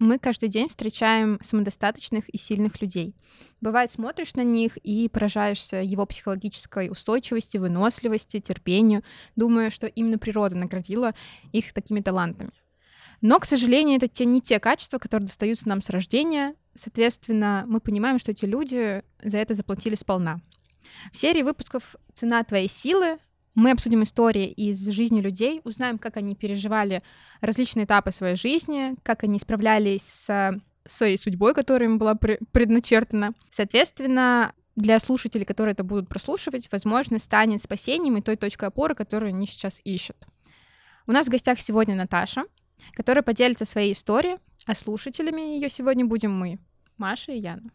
Мы каждый день встречаем самодостаточных и сильных людей. Бывает, смотришь на них и поражаешься его психологической устойчивости, выносливости, терпению, думая, что именно природа наградила их такими талантами. Но, к сожалению, это те, не те качества, которые достаются нам с рождения. Соответственно, мы понимаем, что эти люди за это заплатили сполна. В серии выпусков «Цена твоей силы» мы обсудим истории из жизни людей, узнаем, как они переживали различные этапы своей жизни, как они справлялись с своей судьбой, которая им была предначертана. Соответственно, для слушателей, которые это будут прослушивать, возможно, станет спасением и той точкой опоры, которую они сейчас ищут. У нас в гостях сегодня Наташа, которая поделится своей историей, а слушателями ее сегодня будем мы, Маша и Яна.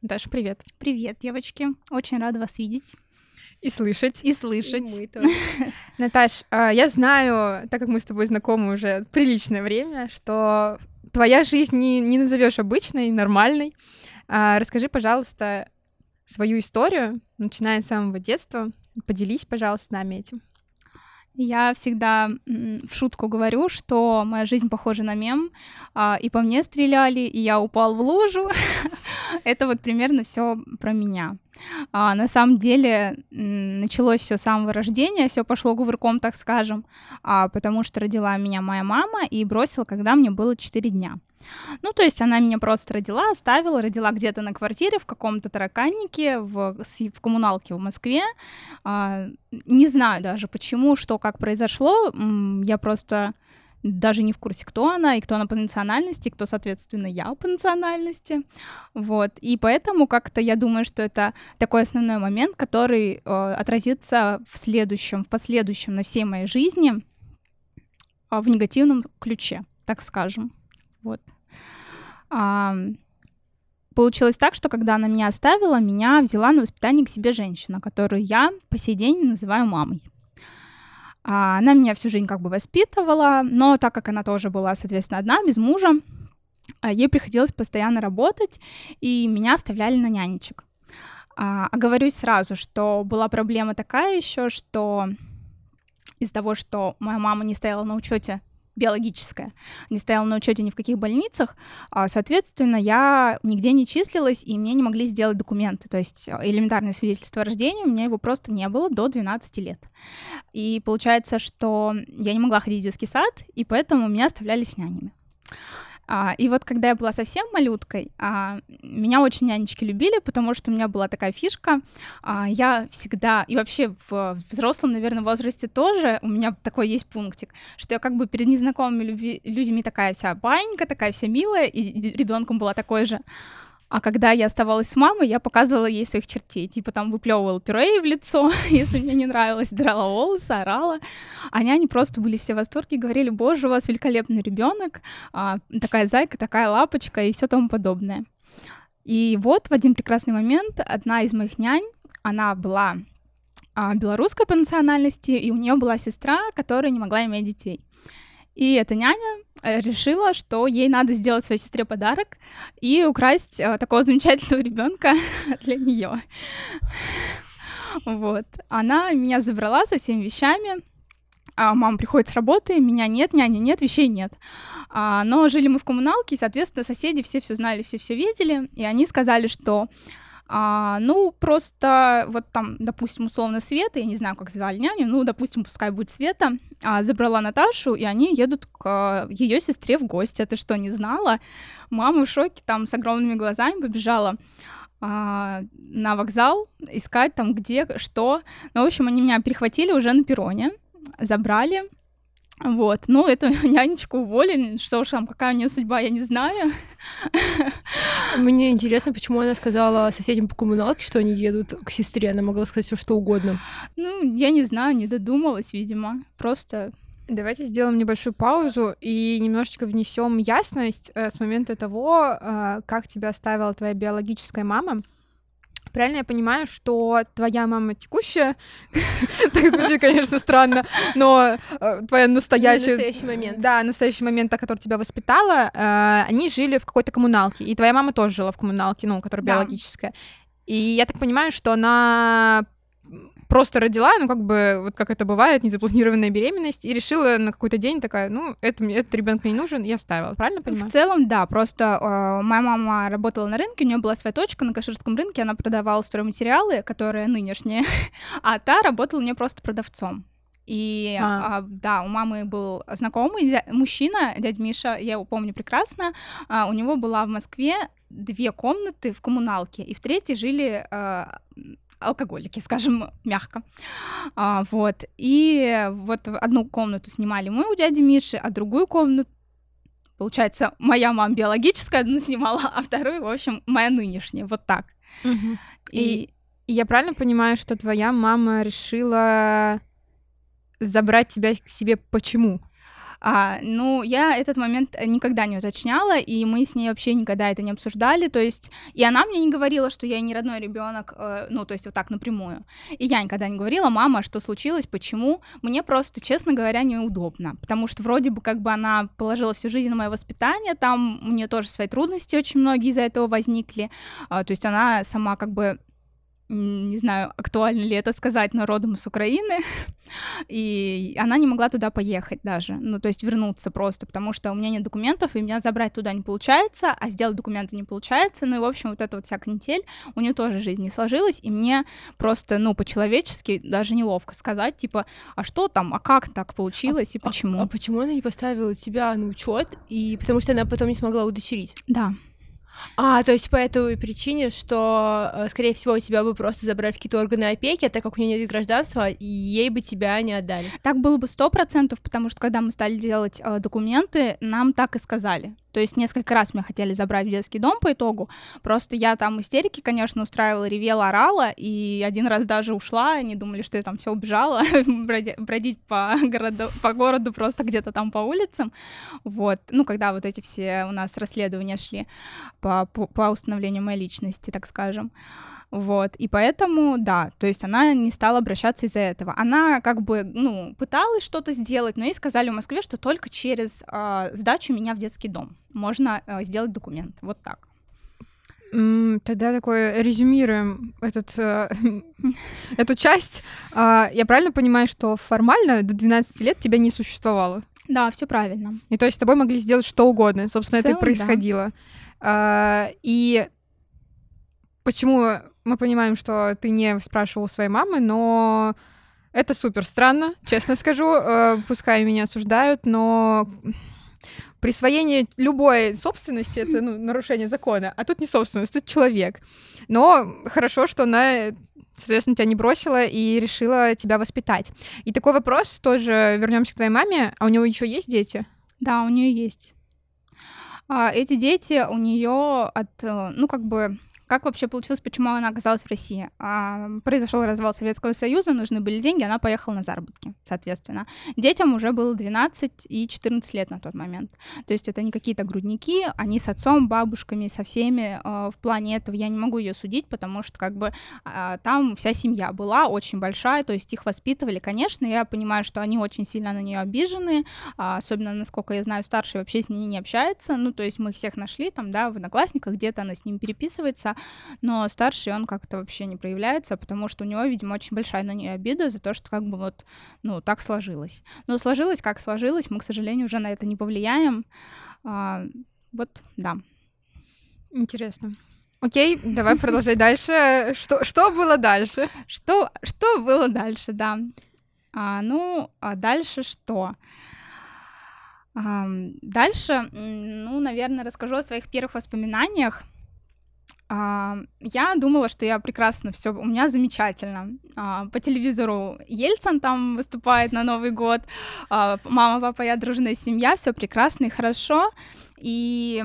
Даша, привет. Привет, девочки. Очень рада вас видеть. И слышать. И слышать. И мы тоже. Наташ, а, я знаю, так как мы с тобой знакомы уже приличное время, что твоя жизнь не, не назовешь обычной, нормальной. А, расскажи, пожалуйста, свою историю, начиная с самого детства. Поделись, пожалуйста, с нами этим. Я всегда в шутку говорю, что моя жизнь похожа на мем, а, и по мне стреляли, и я упал в лужу. Это вот примерно все про меня. А, на самом деле началось все с самого рождения, все пошло кувырком, так скажем, а, потому что родила меня моя мама и бросила, когда мне было 4 дня. Ну, то есть она меня просто родила, оставила, родила где-то на квартире в каком-то тараканнике в, в коммуналке в Москве. А, не знаю даже почему, что, как произошло. Я просто даже не в курсе, кто она и кто она по национальности, кто, соответственно, я по национальности. Вот. И поэтому как-то я думаю, что это такой основной момент, который э, отразится в следующем, в последующем на всей моей жизни э, в негативном ключе, так скажем. Вот. Получилось так, что когда она меня оставила, меня взяла на воспитание к себе женщина, которую я по сей день называю мамой. А, она меня всю жизнь как бы воспитывала, но так как она тоже была, соответственно, одна, без мужа, а, ей приходилось постоянно работать, и меня оставляли на нянечек. А, оговорюсь сразу, что была проблема такая еще, что из-за того, что моя мама не стояла на учете биологическая, не стояла на учете ни в каких больницах, а, соответственно, я нигде не числилась, и мне не могли сделать документы, то есть э, элементарное свидетельство о рождении, у меня его просто не было до 12 лет. И получается, что я не могла ходить в детский сад, и поэтому меня оставляли с нянями. А, и вот когда я была совсем малюткой, а, меня очень нянечки любили, потому что у меня была такая фишка. А, я всегда, и вообще в взрослом, наверное, возрасте тоже, у меня такой есть пунктик, что я как бы перед незнакомыми людьми такая вся банька, такая вся милая, и ребенком была такой же. А когда я оставалась с мамой, я показывала ей своих чертей. Типа там выплевывала пюре в лицо, если мне не нравилось, драла волосы, орала. А няни просто были все в восторге, говорили, боже, у вас великолепный ребенок, а, такая зайка, такая лапочка и все тому подобное. И вот в один прекрасный момент одна из моих нянь, она была а, белорусской по национальности, и у нее была сестра, которая не могла иметь детей. И эта няня э, решила, что ей надо сделать своей сестре подарок и украсть э, такого замечательного ребенка для нее. Вот. Она меня забрала со всеми вещами. А мама приходит с работы, меня нет, няни нет, вещей нет. А, но жили мы в коммуналке, и, соответственно, соседи все все знали, все все видели, и они сказали, что а, ну, просто вот там, допустим, условно Света, я не знаю, как звали няню, ну, допустим, пускай будет Света, а, забрала Наташу, и они едут к а, ее сестре в гости. Это что, не знала? Мама в шоке, там, с огромными глазами побежала а, на вокзал искать там где, что. Ну, в общем, они меня перехватили уже на перроне, забрали, вот, ну, эту нянечку уволили, что уж там, какая у нее судьба, я не знаю. Мне интересно, почему она сказала соседям по коммуналке, что они едут к сестре, она могла сказать все что угодно. Ну, я не знаю, не додумалась, видимо, просто Давайте сделаем небольшую паузу и немножечко внесем ясность э, с момента того, э, как тебя оставила твоя биологическая мама. Правильно я понимаю, что твоя мама текущая, так звучит, конечно, странно, но э, твоя настоящая... Настоящий момент. Да, настоящий момент, та, которая тебя воспитала, э, они жили в какой-то коммуналке, и твоя мама тоже жила в коммуналке, ну, которая биологическая. И я так понимаю, что она просто родила, ну, как бы, вот как это бывает, незапланированная беременность, и решила на какой-то день такая, ну, это, этот ребенок мне не нужен, и оставила, правильно понимаю? В целом, да, просто э, моя мама работала на рынке, у нее была своя точка на Каширском рынке, она продавала стройматериалы, которые нынешние, а та работала у нее просто продавцом. И а. А, да, у мамы был знакомый дя- мужчина, дядя Миша, я его помню прекрасно. А, у него была в Москве две комнаты в коммуналке, и в третьей жили а, алкоголики, скажем мягко. А, вот. И вот одну комнату снимали мы у дяди Миши, а другую комнату Получается, моя мама биологическая одну снимала, а вторую, в общем, моя нынешняя. Вот так. Угу. И... и я правильно понимаю, что твоя мама решила забрать тебя к себе почему? А, ну, я этот момент никогда не уточняла, и мы с ней вообще никогда это не обсуждали. То есть, и она мне не говорила, что я не родной ребенок, э, ну, то есть вот так напрямую. И я никогда не говорила, мама, что случилось, почему. Мне просто, честно говоря, неудобно, потому что вроде бы как бы она положила всю жизнь на мое воспитание, там у нее тоже свои трудности очень многие из-за этого возникли. А, то есть она сама как бы не знаю, актуально ли это сказать, но родом из Украины, и она не могла туда поехать даже, ну, то есть вернуться просто, потому что у меня нет документов, и меня забрать туда не получается, а сделать документы не получается, ну, и, в общем, вот эта вот вся канитель, у нее тоже жизнь не сложилась, и мне просто, ну, по-человечески даже неловко сказать, типа, а что там, а как так получилось, а, и почему? А, а почему она не поставила тебя на учет, и потому что она потом не смогла удочерить? Да. А, то есть по этой причине, что, э, скорее всего, тебя бы просто забрали в какие-то органы опеки, а так как у нее нет гражданства, ей бы тебя не отдали. Так было бы сто процентов, потому что когда мы стали делать э, документы, нам так и сказали. То есть несколько раз меня хотели забрать в детский дом по итогу. Просто я там истерики, конечно, устраивала, ревела, орала, и один раз даже ушла, они думали, что я там все убежала, бродить по городу, по городу просто где-то там по улицам. Вот. Ну, когда вот эти все у нас расследования шли по, по, по установлению моей личности, так скажем. Вот, и поэтому, да, то есть она не стала обращаться из-за этого. Она как бы, ну, пыталась что-то сделать, но ей сказали в Москве, что только через э, сдачу меня в детский дом можно э, сделать документ. Вот так. Тогда такое резюмируем этот, э, эту часть. Э, я правильно понимаю, что формально до 12 лет тебя не существовало? Да, все правильно. И то есть с тобой могли сделать что угодно. Собственно, целом, это и происходило. Да. Э, и почему мы понимаем, что ты не спрашивал своей мамы, но это супер странно, честно скажу. Э, пускай меня осуждают, но присвоение любой собственности это ну, нарушение закона, а тут не собственность, тут человек. Но хорошо, что она, соответственно, тебя не бросила и решила тебя воспитать. И такой вопрос тоже вернемся к твоей маме. А у него еще есть дети? Да, у нее есть. А, эти дети у нее от, э, ну как бы как вообще получилось, почему она оказалась в России? А, произошел развал Советского Союза, нужны были деньги, она поехала на заработки, соответственно. Детям уже было 12 и 14 лет на тот момент. То есть это не какие-то грудники, они с отцом, бабушками, со всеми. Э, в плане этого я не могу ее судить, потому что как бы э, там вся семья была очень большая, то есть их воспитывали, конечно, я понимаю, что они очень сильно на нее обижены, э, особенно, насколько я знаю, старший вообще с ней не общается, ну, то есть мы их всех нашли там, да, в Одноклассниках, где-то она с ним переписывается, но старший он как-то вообще не проявляется, потому что у него, видимо, очень большая на нее обида за то, что как бы вот, ну, так сложилось. Но сложилось, как сложилось, мы, к сожалению, уже на это не повлияем. А, вот, да. Интересно. Окей, давай продолжать дальше. Что, что было дальше? Что, что было дальше, да. А, ну, а дальше что? А, дальше, ну, наверное, расскажу о своих первых воспоминаниях. А, я думала, что я прекрасно, все у меня замечательно. А, по телевизору Ельцин там выступает на Новый год, а, мама, папа, я дружная семья, все прекрасно и хорошо. И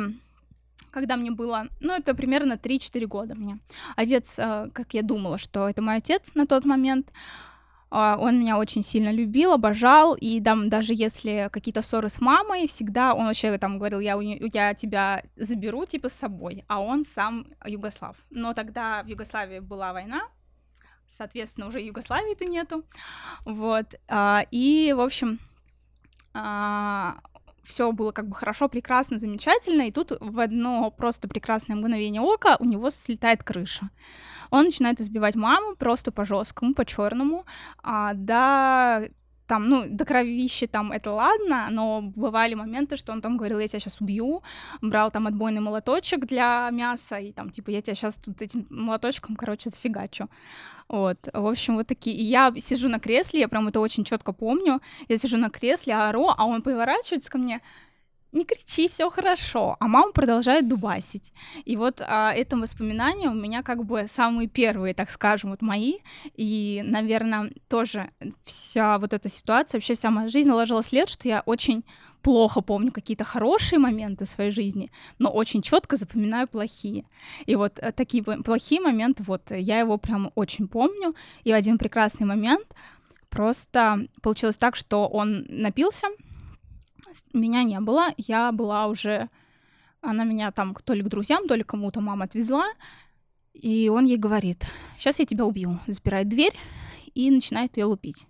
когда мне было, ну, это примерно 3-4 года мне. Отец, как я думала, что это мой отец на тот момент, он меня очень сильно любил, обожал, и там даже если какие-то ссоры с мамой, всегда он вообще там говорил, я, я тебя заберу типа с собой, а он сам югослав. Но тогда в Югославии была война, соответственно, уже Югославии-то нету, вот, а, и, в общем, а, все было как бы хорошо, прекрасно, замечательно, и тут в одно просто прекрасное мгновение ока у него слетает крыша. Он начинает избивать маму просто по жесткому, по черному, а, да там, ну, до кровищи там это ладно, но бывали моменты, что он там говорил, я тебя сейчас убью, брал там отбойный молоточек для мяса, и там, типа, я тебя сейчас тут этим молоточком, короче, зафигачу. Вот, в общем, вот такие. И я сижу на кресле, я прям это очень четко помню, я сижу на кресле, ору, а он поворачивается ко мне, не кричи, все хорошо. А мама продолжает дубасить. И вот а, это воспоминания у меня как бы самые первые, так скажем, вот мои. И, наверное, тоже вся вот эта ситуация, вообще вся моя жизнь наложила след, что я очень плохо помню какие-то хорошие моменты своей жизни, но очень четко запоминаю плохие. И вот э, такие плохие моменты, вот я его прям очень помню. И в один прекрасный момент просто получилось так, что он напился, меня не было, я была уже... Она меня там то ли к друзьям, то ли кому-то мама отвезла, и он ей говорит, сейчас я тебя убью. Запирает дверь и начинает ее лупить.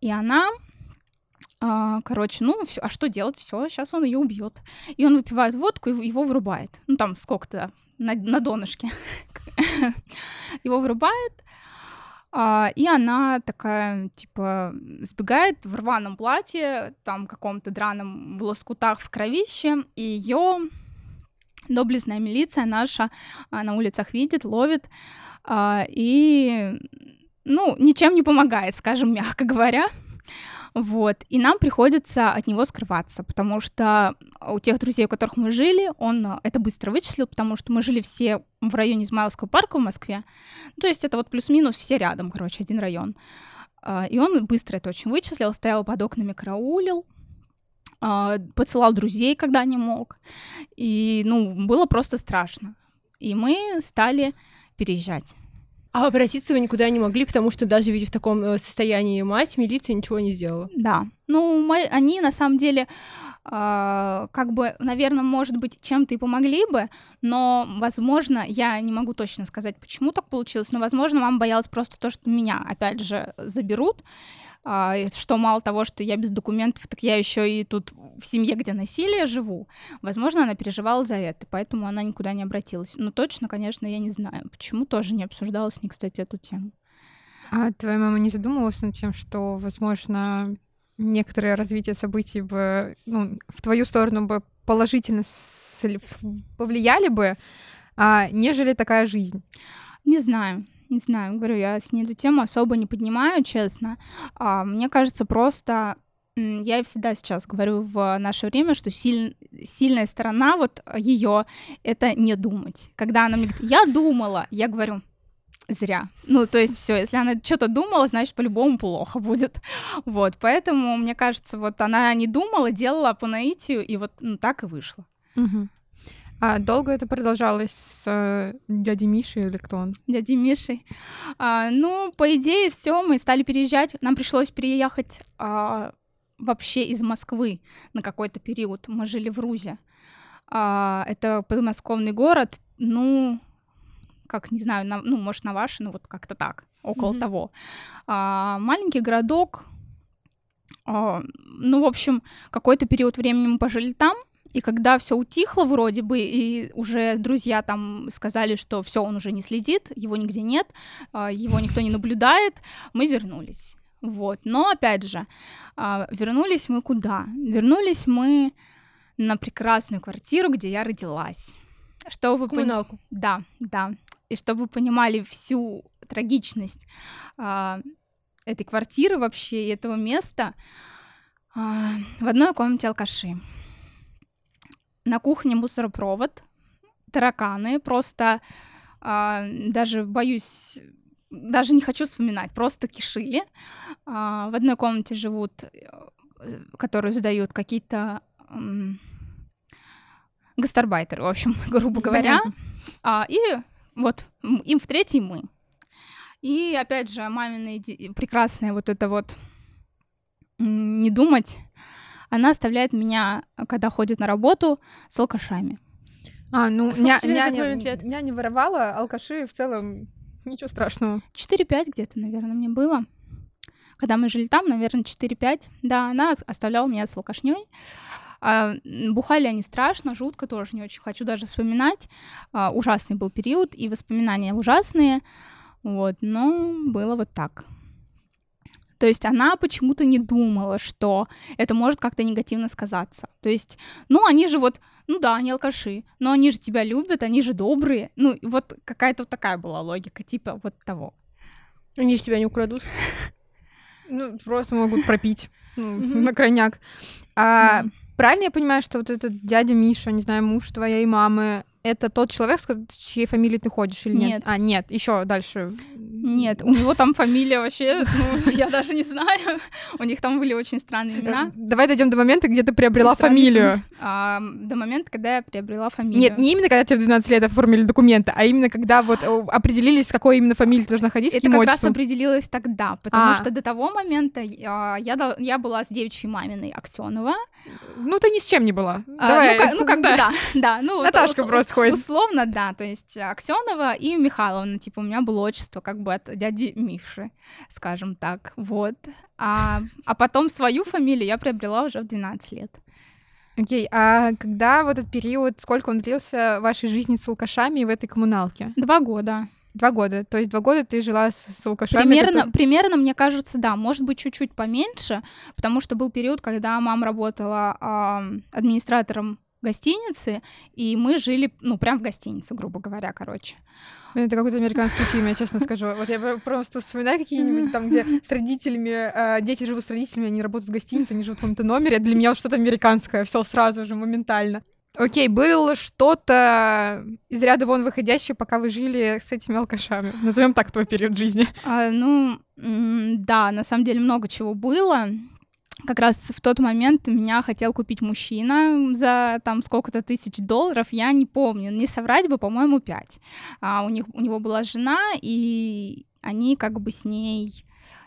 И она, э, короче, ну, всё, а что делать? Все, сейчас он ее убьет. И он выпивает водку и его вырубает. Ну, там сколько-то на, на донышке. его вырубает, а, и она такая, типа, сбегает в рваном платье, там каком-то драном в лоскутах в кровище, и ее доблестная милиция наша а, на улицах видит, ловит, а, и, ну, ничем не помогает, скажем мягко говоря. Вот. И нам приходится от него скрываться, потому что у тех друзей, у которых мы жили, он э, это быстро вычислил, потому что мы жили все в районе Измайловского парка в Москве. То есть это вот плюс-минус все рядом, короче, один район. А, и он быстро это очень вычислил, стоял под окнами, караулил, а, поцелал друзей, когда не мог. И, ну, было просто страшно. И мы стали переезжать. А обратиться вы никуда не могли, потому что даже видя в таком э, состоянии мать, милиция ничего не сделала. Да. Ну, мы, они на самом деле, как бы, наверное, может быть, чем-то и помогли бы, но, возможно, я не могу точно сказать, почему так получилось, но, возможно, мама боялась просто то, что меня, опять же, заберут, а, что мало того, что я без документов, так я еще и тут в семье, где насилие живу. Возможно, она переживала за это, поэтому она никуда не обратилась. Но точно, конечно, я не знаю. Почему тоже не обсуждала с ней, кстати, эту тему. А твоя мама не задумывалась над тем, что, возможно, некоторое развитие событий бы ну, в твою сторону бы положительно повлияли бы, а, нежели такая жизнь? Не знаю не знаю, говорю, я с ней эту тему особо не поднимаю, честно. А, мне кажется, просто я всегда сейчас говорю в наше время, что силь, сильная сторона вот ее это не думать. Когда она мне говорит, я думала, я говорю, зря. Ну, то есть все, если она что-то думала, значит, по-любому плохо будет. Вот, поэтому, мне кажется, вот она не думала, делала по наитию, и вот ну, так и вышло. Угу. А долго это продолжалось с э, дядей Мишей или кто он? Дядей Мишей. А, ну, по идее, все, мы стали переезжать. Нам пришлось переехать а, вообще из Москвы на какой-то период. Мы жили в Рузе. А, это подмосковный город, ну, как, не знаю, на, ну, может, на ваше, ну, вот как-то так, около mm-hmm. того. А, маленький городок. А, ну, в общем, какой-то период времени мы пожили там, и когда все утихло вроде бы, и уже друзья там сказали, что все, он уже не следит, его нигде нет, а, его никто не наблюдает, мы вернулись. Вот. Но опять же, а, вернулись мы куда? Вернулись мы на прекрасную квартиру, где я родилась. Что вы Коммуналку. Пон... Да, да. И чтобы вы понимали всю трагичность а, этой квартиры вообще и этого места, а, в одной комнате алкаши на кухне мусоропровод, тараканы, просто а, даже боюсь, даже не хочу вспоминать, просто кишили. В одной комнате живут, э, которые задают какие-то гастарбайтеры, в общем, грубо говоря. А, и вот им в третьей мы. И опять же, мамина прекрасная вот это вот не думать она оставляет меня, когда ходит на работу, с алкашами. А, ну, а ня- няня, няня воровала, алкаши в целом ничего страшного. 4-5 где-то, наверное, мне было. Когда мы жили там, наверное, 4-5. Да, она оставляла меня с алкашней. А, бухали они страшно, жутко, тоже не очень хочу даже вспоминать. А, ужасный был период, и воспоминания ужасные. Вот, но было вот так. То есть она почему-то не думала, что это может как-то негативно сказаться. То есть, ну, они же вот, ну да, они алкаши, но они же тебя любят, они же добрые. Ну, вот какая-то вот такая была логика, типа вот того. Они же тебя не украдут. Ну, просто могут пропить ну, на крайняк. А правильно я понимаю, что вот этот дядя Миша, не знаю, муж твоей мамы, это тот человек, с чьей фамилией ты ходишь или нет? Нет. А, нет, еще дальше. Нет, у него там фамилия вообще, ну, я даже не знаю. У них там были очень странные имена. Э, Давай дойдем до момента, где ты приобрела фамилию. А, до момента, когда я приобрела фамилию. Нет, не именно когда тебе в 12 лет оформили документы, а именно когда вот э, определились, с какой именно фамилией ты должна ходить, Это как раз определилось тогда, потому А. что до того момента я, я, была с девичьей маминой Аксенова. Ну, ты ни с чем не была. А, Давай. ну, как, ну, как бы да, да. Ну, Наташка просто ходит. Условно, да, то есть Аксенова и Михайловна, типа у меня было отчество как бы от дяди Миши, скажем так, вот. А, а потом свою фамилию я приобрела уже в 12 лет. Окей, а когда вот этот период, сколько он длился в вашей жизни с алкашами и в этой коммуналке? Два года. Два года. То есть два года ты жила с, с алкашами. Примерно, которые- примерно, мне кажется, да, может быть, чуть-чуть поменьше, потому что был период, когда мама работала ам, администратором гостиницы, и мы жили, ну, прям в гостинице, грубо говоря, короче. Это какой-то американский фильм, я честно скажу. Вот я про- просто вспоминаю какие-нибудь там, где с родителями, э, дети живут с родителями, они работают в гостинице, они живут в каком-то номере. Для меня вот что-то американское, все сразу же, моментально. Окей, было что-то из ряда вон выходящее, пока вы жили с этими алкашами. Назовем так твой период жизни. А, ну, да, на самом деле много чего было. Как раз в тот момент меня хотел купить мужчина за там сколько-то тысяч долларов, я не помню, не соврать бы, по-моему, пять. А у, них, у него была жена, и они как бы с ней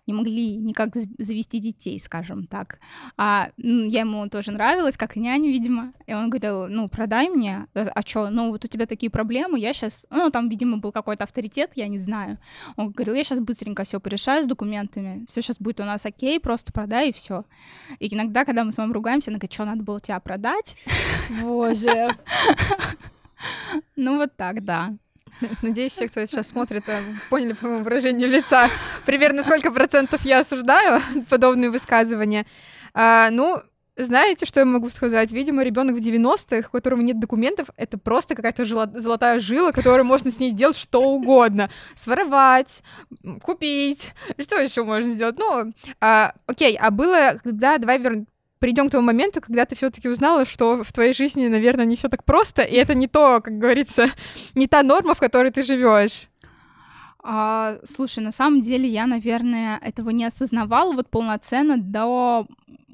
не могли никак завести детей, скажем так. А я ему тоже нравилась, как и няня, видимо. И он говорил, ну, продай мне. А а чё, ну, вот у тебя такие проблемы, я сейчас... Ну, там, видимо, был какой-то авторитет, я не знаю. Он говорил, я сейчас быстренько все порешаю с документами, все сейчас будет у нас окей, просто продай и все. И иногда, когда мы с мамой ругаемся, она говорит, что надо было тебя продать. Боже. Ну, вот так, да. Надеюсь, все, кто сейчас смотрит, э, поняли по моему выражению лица примерно сколько процентов я осуждаю подобные высказывания. А, ну, знаете, что я могу сказать? Видимо, ребенок в 90-х, у которого нет документов, это просто какая-то золотая жила, которую можно с ней сделать что угодно. Своровать, купить. Что еще можно сделать? Ну, а, окей, а было, когда, давай вернем придем к тому моменту, когда ты все-таки узнала, что в твоей жизни, наверное, не все так просто, и это не то, как говорится, не та норма, в которой ты живешь. А, слушай, на самом деле я, наверное, этого не осознавала вот полноценно до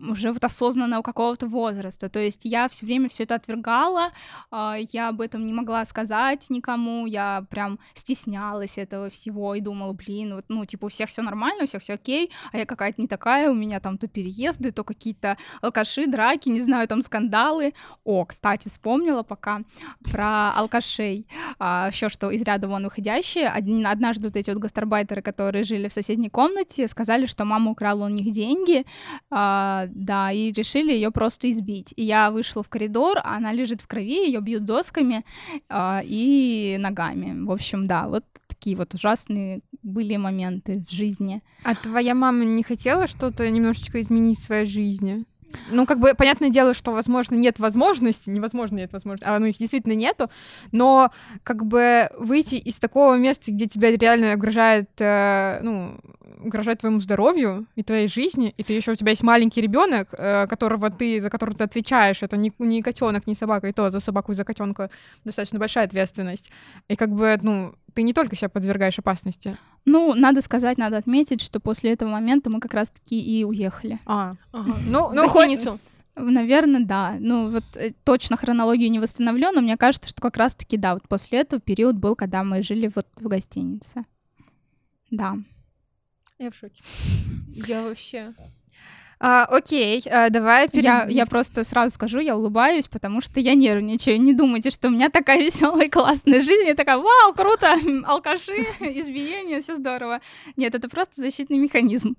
уже вот осознанного какого-то возраста. То есть я все время все это отвергала, а, я об этом не могла сказать никому, я прям стеснялась этого всего и думала, блин, вот, ну, типа, у всех все нормально, у всех все окей, а я какая-то не такая, у меня там то переезды, то какие-то алкаши, драки, не знаю, там скандалы. О, кстати, вспомнила пока про алкашей, еще что из ряда вон выходящие. Однажды вот эти вот гастарбайтеры, которые жили в соседней комнате, сказали, что мама украла у них деньги, а, да, и решили ее просто избить. И я вышла в коридор, она лежит в крови, ее бьют досками а, и ногами. В общем, да, вот такие вот ужасные были моменты в жизни. А твоя мама не хотела что-то немножечко изменить в своей жизни? Ну, как бы, понятное дело, что, возможно, нет возможности, невозможно нет возможности, а ну, их действительно нету, но, как бы, выйти из такого места, где тебя реально угрожает, э, ну, угрожает твоему здоровью и твоей жизни, и ты еще у тебя есть маленький ребенок, э, которого ты, за которого ты отвечаешь, это не, не котенок, не собака, и то за собаку и за котенка достаточно большая ответственность. И как бы, ну, ты не только себя подвергаешь опасности. Ну, надо сказать, надо отметить, что после этого момента мы как раз-таки и уехали. А, Ага. ну, ну, гостиницу. Наверное, да. Ну, вот э, точно хронологию не восстановлю, но мне кажется, что как раз-таки, да, вот после этого период был, когда мы жили вот в гостинице. Да. Я в шоке. Я вообще... А, окей, а, давай перед... Я, я просто сразу скажу, я улыбаюсь, потому что я нервничаю. Не думайте, что у меня такая веселая классная жизнь. Я такая, вау, круто, алкаши, избиение, все здорово. Нет, это просто защитный механизм.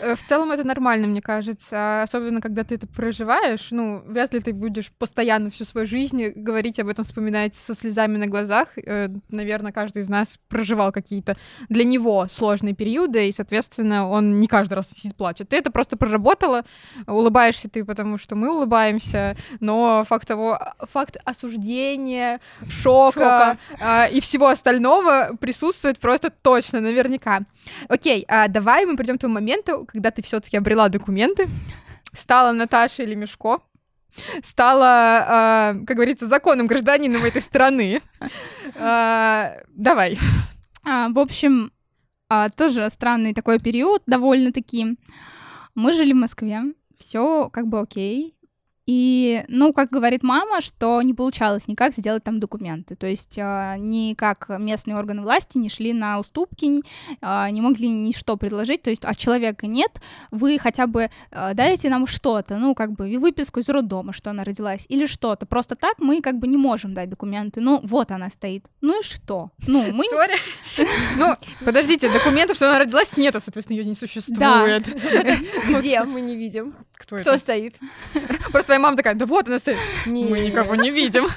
Э, В целом это нормально, мне кажется, особенно когда ты это проживаешь. Ну, вряд ли ты будешь постоянно всю свою жизнь говорить об этом, вспоминать со слезами на глазах. Э, Наверное, каждый из нас проживал какие-то для него сложные периоды, и, соответственно, он не каждый раз сидит плачет. Ты это просто проработала, улыбаешься ты, потому что мы улыбаемся, но факт того, факт осуждения, шока, Шока. а, и всего остального присутствует просто точно, наверняка. Окей, а давай мы придем к тому моменту, когда ты все-таки обрела документы, стала Наташей Лемешко, стала, а, как говорится, законным гражданином этой страны. А, Давай. А, в общем, а, тоже странный такой период, довольно-таки. Мы жили в Москве, все как бы окей. И, ну, как говорит мама, что не получалось никак сделать там документы. То есть а, никак местные органы власти не шли на уступки, а, не могли ничто предложить. То есть, а человека нет, вы хотя бы а, дайте нам что-то, ну, как бы выписку из роддома, что она родилась, или что-то. Просто так мы как бы не можем дать документы. Ну, вот она стоит. Ну и что? Ну, мы. Ну, подождите, документов, что она родилась, нету, соответственно, ее не существует. Где мы не видим? Кто Кто это? стоит? Просто твоя мама такая, да вот она стоит. Не. Мы никого не видим.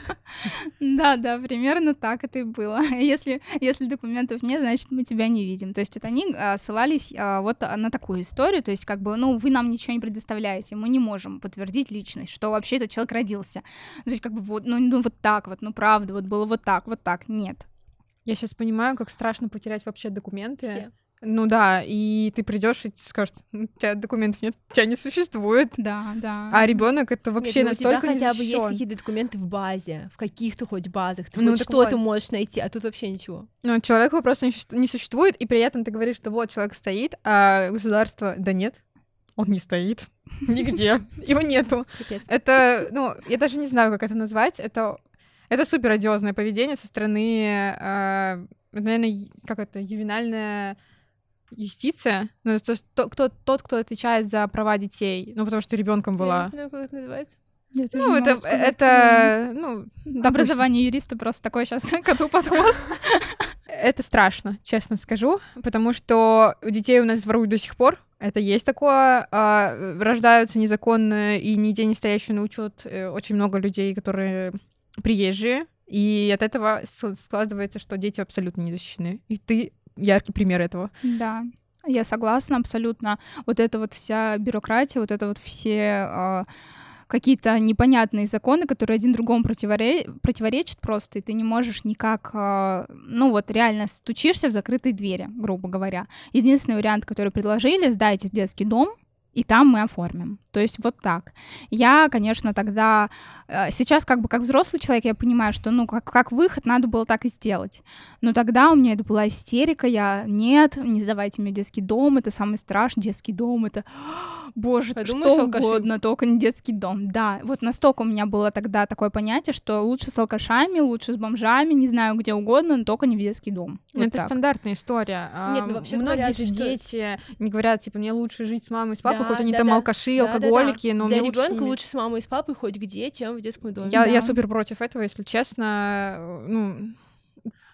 Да, да, примерно так это и было. Если, если документов нет, значит, мы тебя не видим. То есть вот они а, ссылались а, вот а, на такую историю, то есть как бы, ну, вы нам ничего не предоставляете, мы не можем подтвердить личность, что вообще этот человек родился. То есть как бы вот, ну, ну вот так вот, ну правда, вот было вот так, вот так, нет. Я сейчас понимаю, как страшно потерять вообще документы. Все. Ну да, и ты придешь и скажешь, «Ну, у тебя документов нет, тебя не существует. Да, да. А ребенок это вообще Нет, ну, у тебя настолько хотя бы есть какие-то документы в базе, в каких-то хоть базах. Ты Ну, хоть что-то вот. можешь найти, а тут вообще ничего. Ну, человека просто не существу- не существует, и при этом ты говоришь, что вот человек стоит, а государство, да нет, он не стоит нигде, его нету. Капец. Это, ну, я даже не знаю, как это назвать. Это, это супер одиозное поведение со стороны, э, наверное, как это, ювенальная юстиция. Ну, то- кто, тот, кто отвечает за права детей. Ну, потому что ребенком была. Я не знаю, как это называется. Я тоже Ну, это, сказать. это, ну, допустим. Образование юриста просто такое сейчас коту под хвост. Это страшно, честно скажу, потому что детей у нас воруют до сих пор. Это есть такое. а, рождаются незаконно и нигде не стоящие на учет э, очень много людей, которые приезжие. И от этого складывается, что дети абсолютно не защищены. И ты яркий пример этого. Да, я согласна абсолютно. Вот эта вот вся бюрократия, вот это вот все а, какие-то непонятные законы, которые один другому противоре- противоречат просто, и ты не можешь никак, а, ну вот реально стучишься в закрытые двери, грубо говоря. Единственный вариант, который предложили, сдайте детский дом, и там мы оформим. То есть вот так. Я, конечно, тогда... э, Сейчас как бы как взрослый человек я понимаю, что, ну, как, как выход надо было так и сделать. Но тогда у меня это была истерика, я, нет, не сдавайте мне детский дом, это самый страшный детский дом, это, боже, Подумаешь, что алкаши. угодно, только не детский дом. Да, вот настолько у меня было тогда такое понятие, что лучше с алкашами, лучше с бомжами, не знаю, где угодно, но только не в детский дом. Ну, Вот это так. стандартная история. А, Нет, ну, вообще Многие говорят, же что- дети не говорят, типа, мне лучше жить с мамой с папой, Да, хоть они да, там да. алкаши, Да, да, да. алкоголики, но Для мне лучше ребенка ними. лучше с мамой и с папой хоть где, чем в детском доме. Я, я Да. супер против этого, если честно. Ну,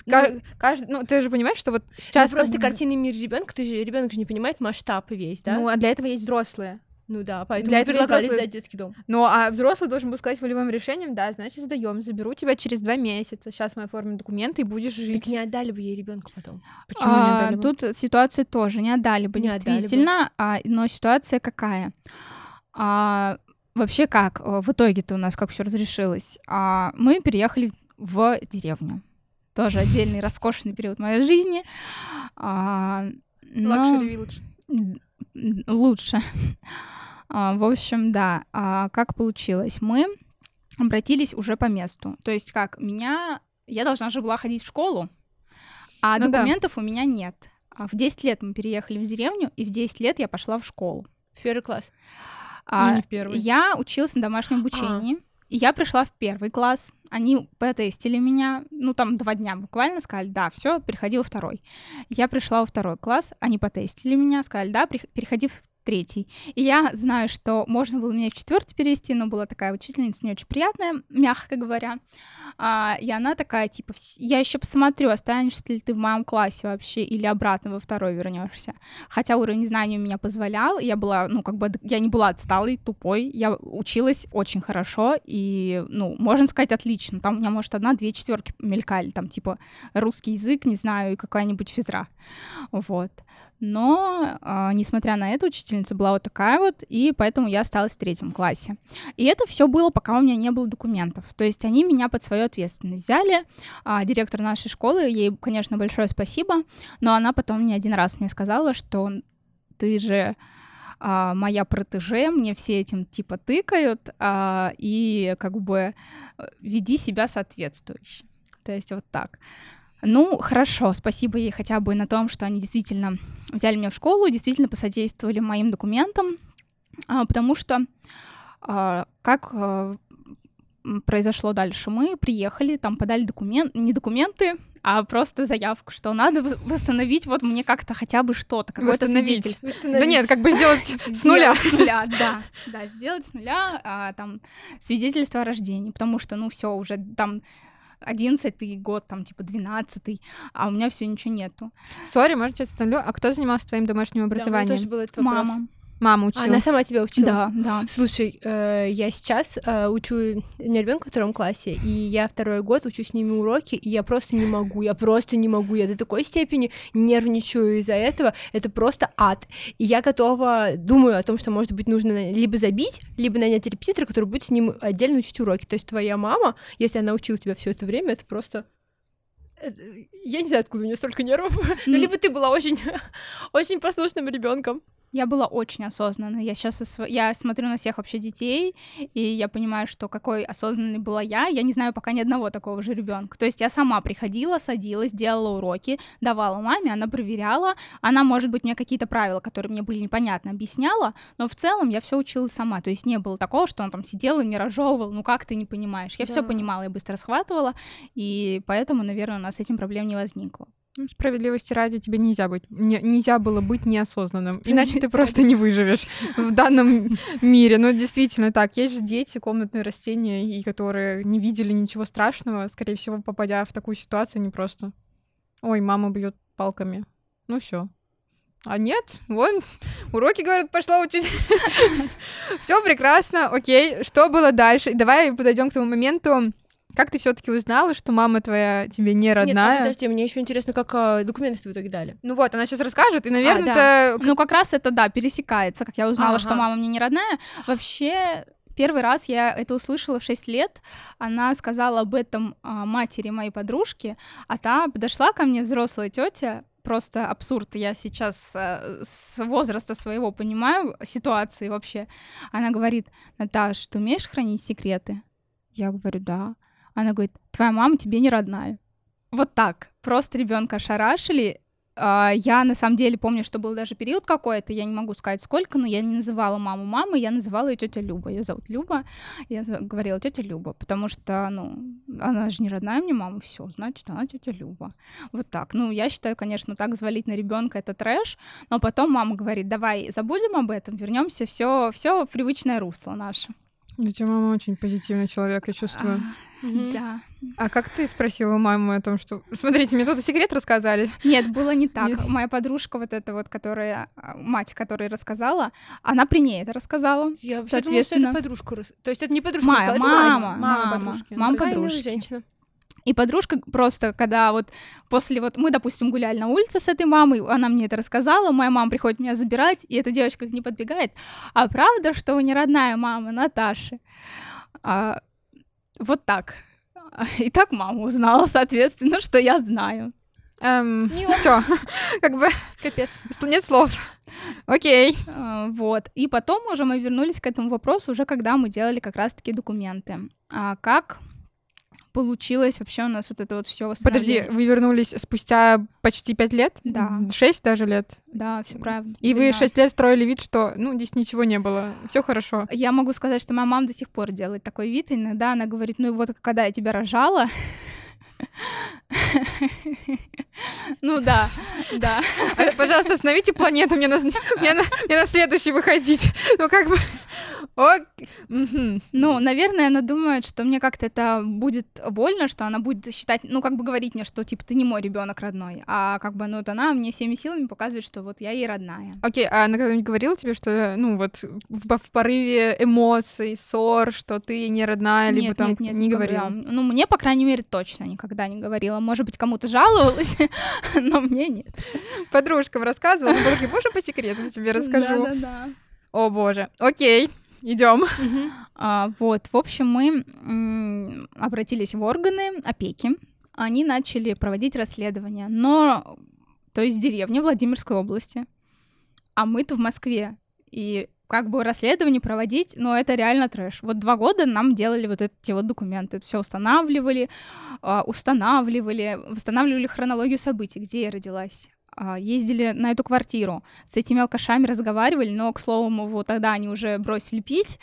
ка- каждый, ну, ты же понимаешь, что вот сейчас Сейчас просто как картинный мир ребенка, ты же ребенок же не понимает масштаб весь, да? Ну, а для этого есть взрослые. Ну да, поэтому Для этого предлагали взрослые- сдать детский дом. Ну, а взрослый должен был сказать волевым решением, да, значит, сдаем, заберу тебя через два месяца. Сейчас мы оформим документы и будешь жить. Так не отдали бы ей ребенка потом. Почему не А, отдали бы? Тут ситуация тоже не отдали бы, Не отдали бы. действительно, а, но ситуация какая? А, вообще как? э, В итоге-то у нас как все разрешилось? А, мы переехали в деревню. Тоже отдельный роскошный период моей жизни. А, но- Luxury village. Лучше. А, В общем, да, а, как получилось? Мы обратились уже по месту. То есть как, меня... Я должна же была ходить в школу, а Ну да. документов у меня нет. А в 10 лет мы переехали в деревню, и в 10 лет я пошла в школу. Первый класс. А, Ну, не в первый. Я училась на домашнем обучении, и я пришла в первый класс. Они потестили меня, ну там два дня буквально, сказали, да, все, переходи во второй. Я пришла во второй класс, они потестили меня, сказали, да, переходи в третий. И я знаю, что можно было меня в четвертый перевести, но была такая учительница не очень приятная, мягко говоря. А, и она такая, типа, я еще посмотрю, останешься ли ты в моем классе вообще, или обратно во второй вернешься. Хотя уровень знаний у меня позволял, я была, ну, как бы, я не была отсталой, тупой, я училась очень хорошо, и, ну, можно сказать, отлично. Там у меня, может, одна-две четверки мелькали, там, типа, русский язык, не знаю, и какая-нибудь физра. Вот. Но, э, несмотря на это, учительница была вот такая вот, и поэтому я осталась в третьем классе. И это все было, пока у меня не было документов. То есть они меня под свою ответственность взяли. А, директор нашей школы, ей, конечно, большое спасибо, но она потом не один раз мне сказала, что ты же а, моя протеже, мне все этим типа тыкают, а, и как бы э, веди себя соответствующе. То есть вот так. Ну, хорошо, спасибо ей хотя бы на том, что они действительно взяли меня в школу, действительно посодействовали моим документам, а, потому что а, как а, произошло дальше? Мы приехали, там подали документ, не документы, а просто заявку, что надо восстановить вот мне как-то хотя бы что-то, какое-то свидетельство. Восстановить. Да нет, как бы сделать с нуля. С нуля, да. Да, сделать с нуля там свидетельство о рождении, потому что, ну, все уже там одиннадцатый год, там, типа, двенадцатый, а у меня все ничего нету. Сори, может, я остановлю. А кто занимался твоим домашним образованием? Да, тоже был этот вопрос. Мама. Мама учила. Она сама тебя учила? Да, да. Слушай, э, я сейчас э, учу, у меня ребенка во втором классе, и я второй год учу с ними уроки, и я просто не могу, я просто не могу, я до такой степени нервничаю из-за этого, это просто ад. И я готова, думаю о том, что, может быть, нужно либо забить, либо нанять репетитора, который будет с ним отдельно учить уроки. То есть твоя мама, если она учила тебя все это время, это просто э, я не знаю, откуда у нее столько нервов. Ну, либо ты была очень, очень послушным ребенком. Я была очень осознанной. Я сейчас я смотрю на всех вообще детей, и я понимаю, что какой осознанной была я. Я не знаю пока ни одного такого же ребенка. То есть я сама приходила, садилась, делала уроки, давала маме, она проверяла. Она, может быть, мне какие-то правила, которые мне были непонятны, объясняла, но в целом я все учила сама. То есть не было такого, что он там сидел и мне разжевывал. Ну как ты не понимаешь? Я да. все понимала, я быстро схватывала, и поэтому, наверное, у нас с этим проблем не возникло. Ну, справедливости ради тебе нельзя быть, не, нельзя было быть неосознанным, иначе ты просто не выживешь в данном мире. Ну, действительно так. Есть же дети, комнатные растения, и которые не видели ничего страшного, скорее всего, попадя в такую ситуацию, они просто, ой, мама бьет палками. Ну все. А нет, вон, уроки, говорят, пошла учить. Все прекрасно, окей. Что было дальше? Давай подойдем к тому моменту, как ты все-таки узнала, что мама твоя тебе не родная? Нет, подожди, мне еще интересно, как а, документы в итоге дали. Ну вот, она сейчас расскажет, и, наверное, а, да. это... Ну как раз это, да, пересекается, как я узнала, ага. что мама мне не родная. Вообще, Первый раз я это услышала в 6 лет. Она сказала об этом а, матери моей подружки, а та подошла ко мне, взрослая тетя, просто абсурд. Я сейчас а, с возраста своего понимаю ситуации вообще. Она говорит, Наташ, ты умеешь хранить секреты? Я говорю, да. Она говорит, твоя мама тебе не родная. Вот так. Просто ребенка шарашили. А, я на самом деле помню, что был даже период какой-то, я не могу сказать сколько, но я не называла маму мамой, я называла ее тетя Люба. Ее зовут Люба. Я говорила тетя Люба, потому что, ну, она же не родная мне мама, все, значит, она тетя Люба. Вот так. Ну, я считаю, конечно, так звалить на ребенка это трэш, но потом мама говорит, давай забудем об этом, вернемся, все, все привычное русло наше. У тебя мама очень позитивный человек, я чувствую. А, да. А как ты спросила маму о том, что... Смотрите, мне тут секрет рассказали. Нет, было не так. Нет. Моя подружка вот эта вот, которая... А, мать, которая рассказала, она при ней это рассказала. Я соответственно... думала, что это подружка. То есть это не подружка, Моя, это мама, мать. Мама, мама подружки. Мама подружки. женщина. И подружка просто, когда вот после вот мы, допустим, гуляли на улице с этой мамой, она мне это рассказала, моя мама приходит меня забирать, и эта девочка к ней подбегает. А правда, что вы не родная мама Наташи? А, вот так. И так мама узнала, соответственно, что я знаю. Эм, все, как бы капец, нет слов. Окей. А, вот. И потом уже мы вернулись к этому вопросу, уже когда мы делали как раз-таки документы. А как получилось вообще у нас вот это вот все Подожди, вы вернулись спустя почти пять лет? Да. Шесть даже лет? Да, все правда. И 12. вы шесть лет строили вид, что, ну, здесь ничего не было, все хорошо. Я могу сказать, что моя мама до сих пор делает такой вид, иногда она говорит, ну, вот когда я тебя рожала, Ну да, да. А, Пожалуйста, остановите планету, мне на, мне на, мне на следующий выходить. Ну, как бы... Ок. Мгм. Ну, наверное, она думает, что мне как-то это будет больно, что она будет считать, ну, как бы говорить мне, что, типа, ты не мой ребенок родной, а как бы, ну, вот она мне всеми силами показывает, что вот я ей родная. Окей, а она когда-нибудь говорила тебе, что, ну, вот в, в порыве эмоций, ссор, что ты не родная, либо нет, там нет, нет, не говорила? Ну, мне, по крайней мере, точно никогда не говорила. Может быть, кому-то жаловалась, но мне нет. Подружкам рассказывала, такая, боже, по секрету тебе расскажу. Да-да-да. О, боже. Окей, идем. А, вот, в общем, мы обратились в органы опеки. Они начали проводить расследование, но, то есть деревня Владимирской области, а мы-то в Москве. И как бы расследование проводить, но это реально трэш. Вот два года нам делали вот эти вот документы, все устанавливали, а, устанавливали, восстанавливали хронологию событий, где я родилась. А, Ездили на эту квартиру, с этими алкашами разговаривали, но, к слову, вот тогда они уже бросили пить,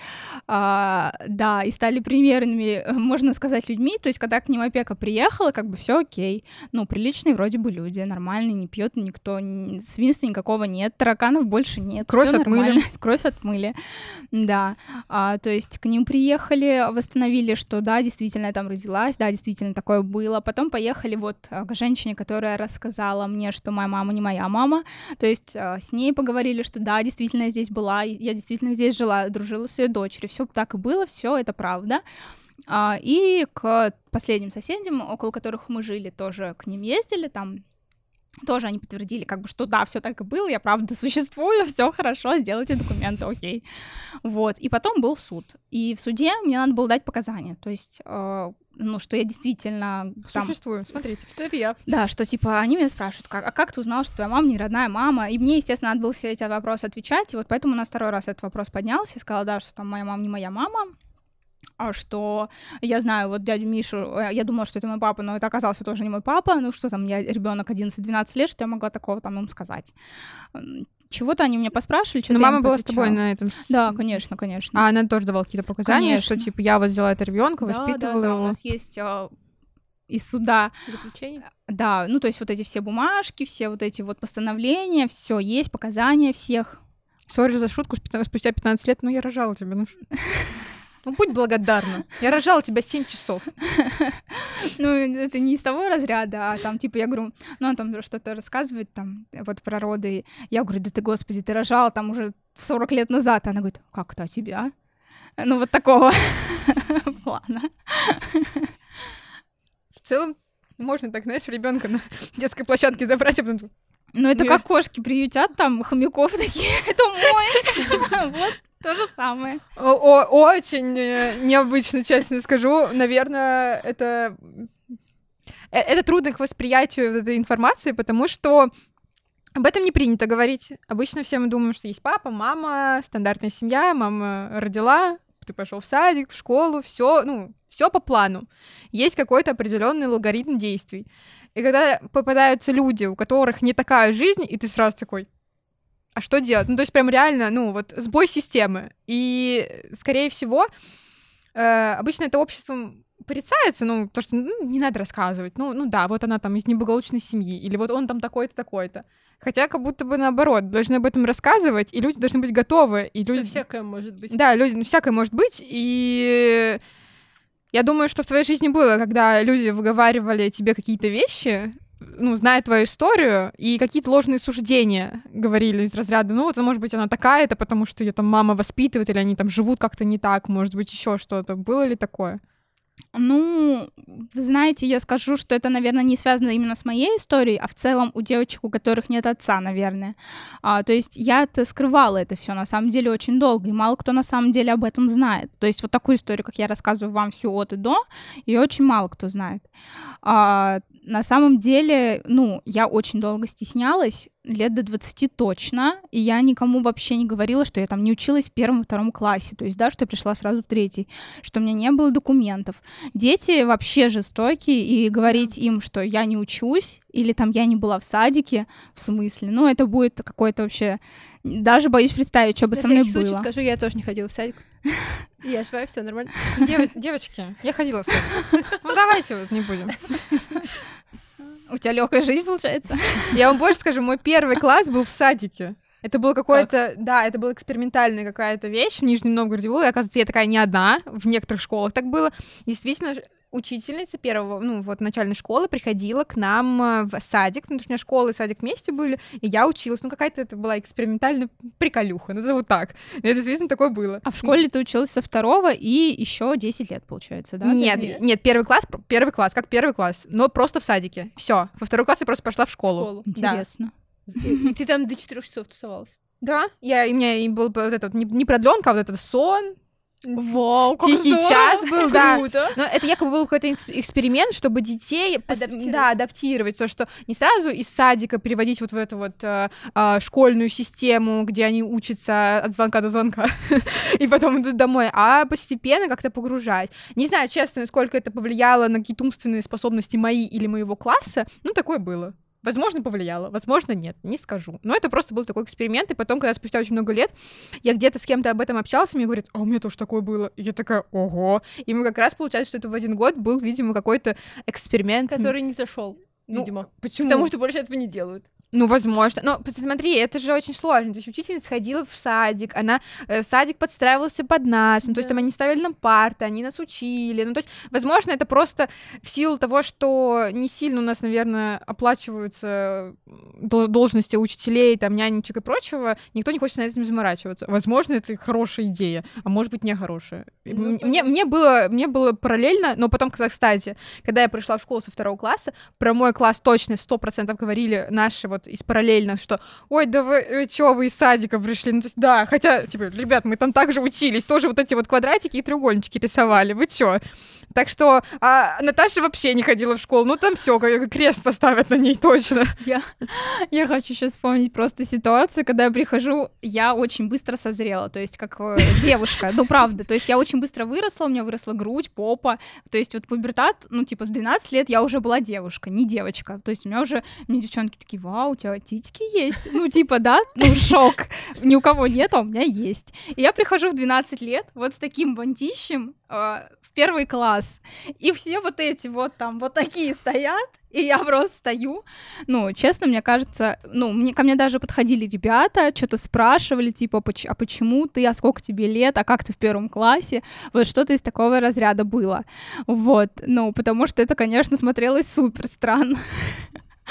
а, да, и стали примерными, э, можно сказать, людьми. То есть, когда к ним опека приехала, как бы все окей. Ну, приличные вроде бы люди, нормальные, не пьет никто, н- свинства никакого нет, тараканов больше нет. Кровь всё отмыли. нормально, Кровь отмыли, да. А, то есть к ним приехали, восстановили, что да, действительно я там родилась, да, действительно такое было. Потом поехали вот а, к женщине, которая рассказала мне, что моя мама не моя мама. То есть а, с ней поговорили, что да, действительно я здесь была, я действительно здесь жила, дружила с ее дочерью. Все так и было, все это правда. А, и к последним соседям, около которых мы жили, тоже к ним ездили, там тоже они подтвердили, как бы, что да, все так и было, я правда существую, все хорошо, сделайте документы, окей. Вот. И потом был суд. И в суде мне надо было дать показания. То есть, э, ну, что я действительно там... Существую, смотрите. Что это я? Да, что типа они меня спрашивают, как, а как ты узнал, что твоя мама не родная мама? И мне, естественно, надо было все эти вопросы отвечать. И вот поэтому у нас второй раз этот вопрос поднялся. Я сказала, да, что там моя мама не моя мама. А что я знаю вот дядю Мишу, э, я думала, что это мой папа, но это оказался тоже не мой папа. Ну что там, я ребенок 11-12 лет, что я могла такого там им сказать? Чего-то они меня поспрашивали, что Но мама была с тобой на этом. Да, конечно, конечно. А она тоже давала какие-то показания, что Конечно. типа я вот взяла этого ребенка, Да, да, воспитывала да, его. у нас есть а, из суда Заключение? Да, ну то есть вот эти все бумажки, все вот эти вот постановления, все есть, показания всех. Сори за шутку, спустя 15 лет, ну я рожала тебя, ну что? Ну будь благодарна. Я рожала тебя 7 часов. Ну, это не из того разряда, а там, типа, я говорю, ну, он там что-то рассказывает, там, вот про роды. Я говорю, да ты, господи, ты рожала там уже 40 лет назад. Она говорит, как это, а тебя? Ну, вот такого плана. В целом, можно так, знаешь, ребенка на детской площадке забрать, а потом... Ну, это как кошки приютят, там, хомяков такие, это мой. Вот, то же самое. О- очень э, необычно, честно скажу. Наверное, это... э, Это трудно к восприятию этой информации, потому что об этом не принято говорить. Обычно все мы думаем, что есть папа, мама, стандартная семья, мама родила, ты пошел в садик, в школу, все, ну, все по плану. Есть какой-то определенный алгоритм действий. И когда попадаются люди, у которых не такая жизнь, и ты сразу такой, а что делать? Ну, то есть прям реально, ну, вот сбой системы. И, скорее всего, э, обычно это обществом порицается, ну, то, что ну, не надо рассказывать. Ну, ну да, вот она там из неблагополучной семьи, или вот он там такой-то, такой-то. Хотя как будто бы наоборот, должны об этом рассказывать, и люди должны быть готовы. И люди... Это всякое может быть. Да, люди, ну, всякое может быть, и я думаю, что в твоей жизни было, когда люди выговаривали тебе какие-то вещи, ну, зная твою историю, и какие-то ложные суждения говорили из разряда, ну, вот, может быть, она такая-то, потому что ее там мама воспитывает, или они там живут как-то не так, может быть, еще что-то. Было ли такое? Ну, знаете, я скажу, что это, наверное, не связано именно с моей историей, а в целом у девочек, у которых нет отца, наверное. А, то есть я-то скрывала это все на самом деле очень долго, и мало кто на самом деле об этом знает. То есть вот такую историю, как я рассказываю вам всю от и до, ее очень мало кто знает. А, на самом деле, ну, я очень долго стеснялась, лет до 20 точно, и я никому вообще не говорила, что я там не училась в первом, втором классе, то есть, да, что я пришла сразу в третий, что у меня не было документов. Дети вообще жестокие, и говорить им, что я не учусь, или там я не была в садике, в смысле, ну, это будет какой-то вообще... Даже боюсь представить, что бы На со мной случай было. скажу, я тоже не ходила в садик. Я живая, все нормально. Дев- Девочки, я ходила в садик. Ну, давайте вот не будем. У тебя легкая жизнь, получается? Я вам больше скажу, мой первый класс был в садике. Это было какое-то, да, это была экспериментальная какая-то вещь в Нижнем Новгороде была, и, оказывается, я такая не одна, в некоторых школах так было. Действительно, учительница первого, ну, вот, начальной школы приходила к нам э, в садик, потому что у меня школа и садик вместе были, и я училась. Ну, какая-то это была экспериментальная приколюха, назову так. Это действительно такое было. А в школе ты училась со второго и еще 10 лет, получается, да? Нет, Ты- нет, первый класс, первый класс, как первый класс, но просто в садике. Все. Во второй класс я просто пошла в школу. школу. Да. Интересно. И ты там до 4 часов тусовалась. Да, я, и у меня и был вот этот не, продленка, а вот этот сон, Вау, тихий час был, да. Круто. Но это якобы был какой-то экс- эксперимент, чтобы детей пос- Адаптировать. да, адаптировать, то, что не сразу из садика переводить вот в эту вот э, а, школьную систему, где они учатся от звонка до звонка, и потом идут домой, а постепенно как-то погружать. Не знаю, честно, насколько это повлияло на какие-то умственные способности мои или моего класса, ну, такое было. Возможно, повлияло, возможно, нет, не скажу. Но это просто был такой эксперимент, и потом, когда спустя очень много лет я где-то с кем-то об этом общалась, мне говорят, а у меня тоже такое было. И я такая, ого. И мы как раз, получается, что это в один год был, видимо, какой-то эксперимент. Который не зашел, Ну, видимо. Почему? Потому что больше этого не делают. Ну, возможно. Но посмотри, это же очень сложно. То есть учительница ходила в садик, она э, садик подстраивался под нас. Ну, то есть Да. там они ставили нам парты, они нас учили. Ну, то есть, возможно, это просто в силу того, что не сильно у нас, наверное, оплачиваются дол- должности учителей, там, нянечек и прочего, никто не хочет над этим заморачиваться. Возможно, это хорошая идея, а может быть, не хорошая. Ну, мне, мне, было, мне было параллельно, но потом, кстати, когда я пришла в школу со второго класса, про мой класс точно сто процентов говорили наши вот из параллельно, что ой, да вы, вы чё, вы из садика пришли? Ну, то есть, да, хотя, типа, ребят, мы там также учились, тоже вот эти вот квадратики и треугольнички рисовали, вы чё? Так что а Наташа вообще не ходила в школу, ну там все, крест поставят на ней точно. Я, я хочу сейчас вспомнить просто ситуацию, когда я прихожу, я очень быстро созрела, то есть как э, девушка, ну правда, то есть я очень быстро выросла, у меня выросла грудь, попа, то есть вот пубертат, ну типа в 12 лет я уже была девушка, не девочка, то есть у меня уже, мне девчонки такие, вау, у тебя титьки есть, ну типа да, ну шок, ни у кого нет, а у меня есть. И я прихожу в 12 лет вот с таким бантищем э, в первый класс, и все вот эти вот там вот такие стоят, и я просто стою. Ну, честно, мне кажется, ну, мне, ко мне даже подходили ребята, что-то спрашивали, типа, «Поч- а почему ты, а сколько тебе лет, а как ты в первом классе? Вот что-то из такого разряда было. Вот, ну, потому что это, конечно, смотрелось супер странно.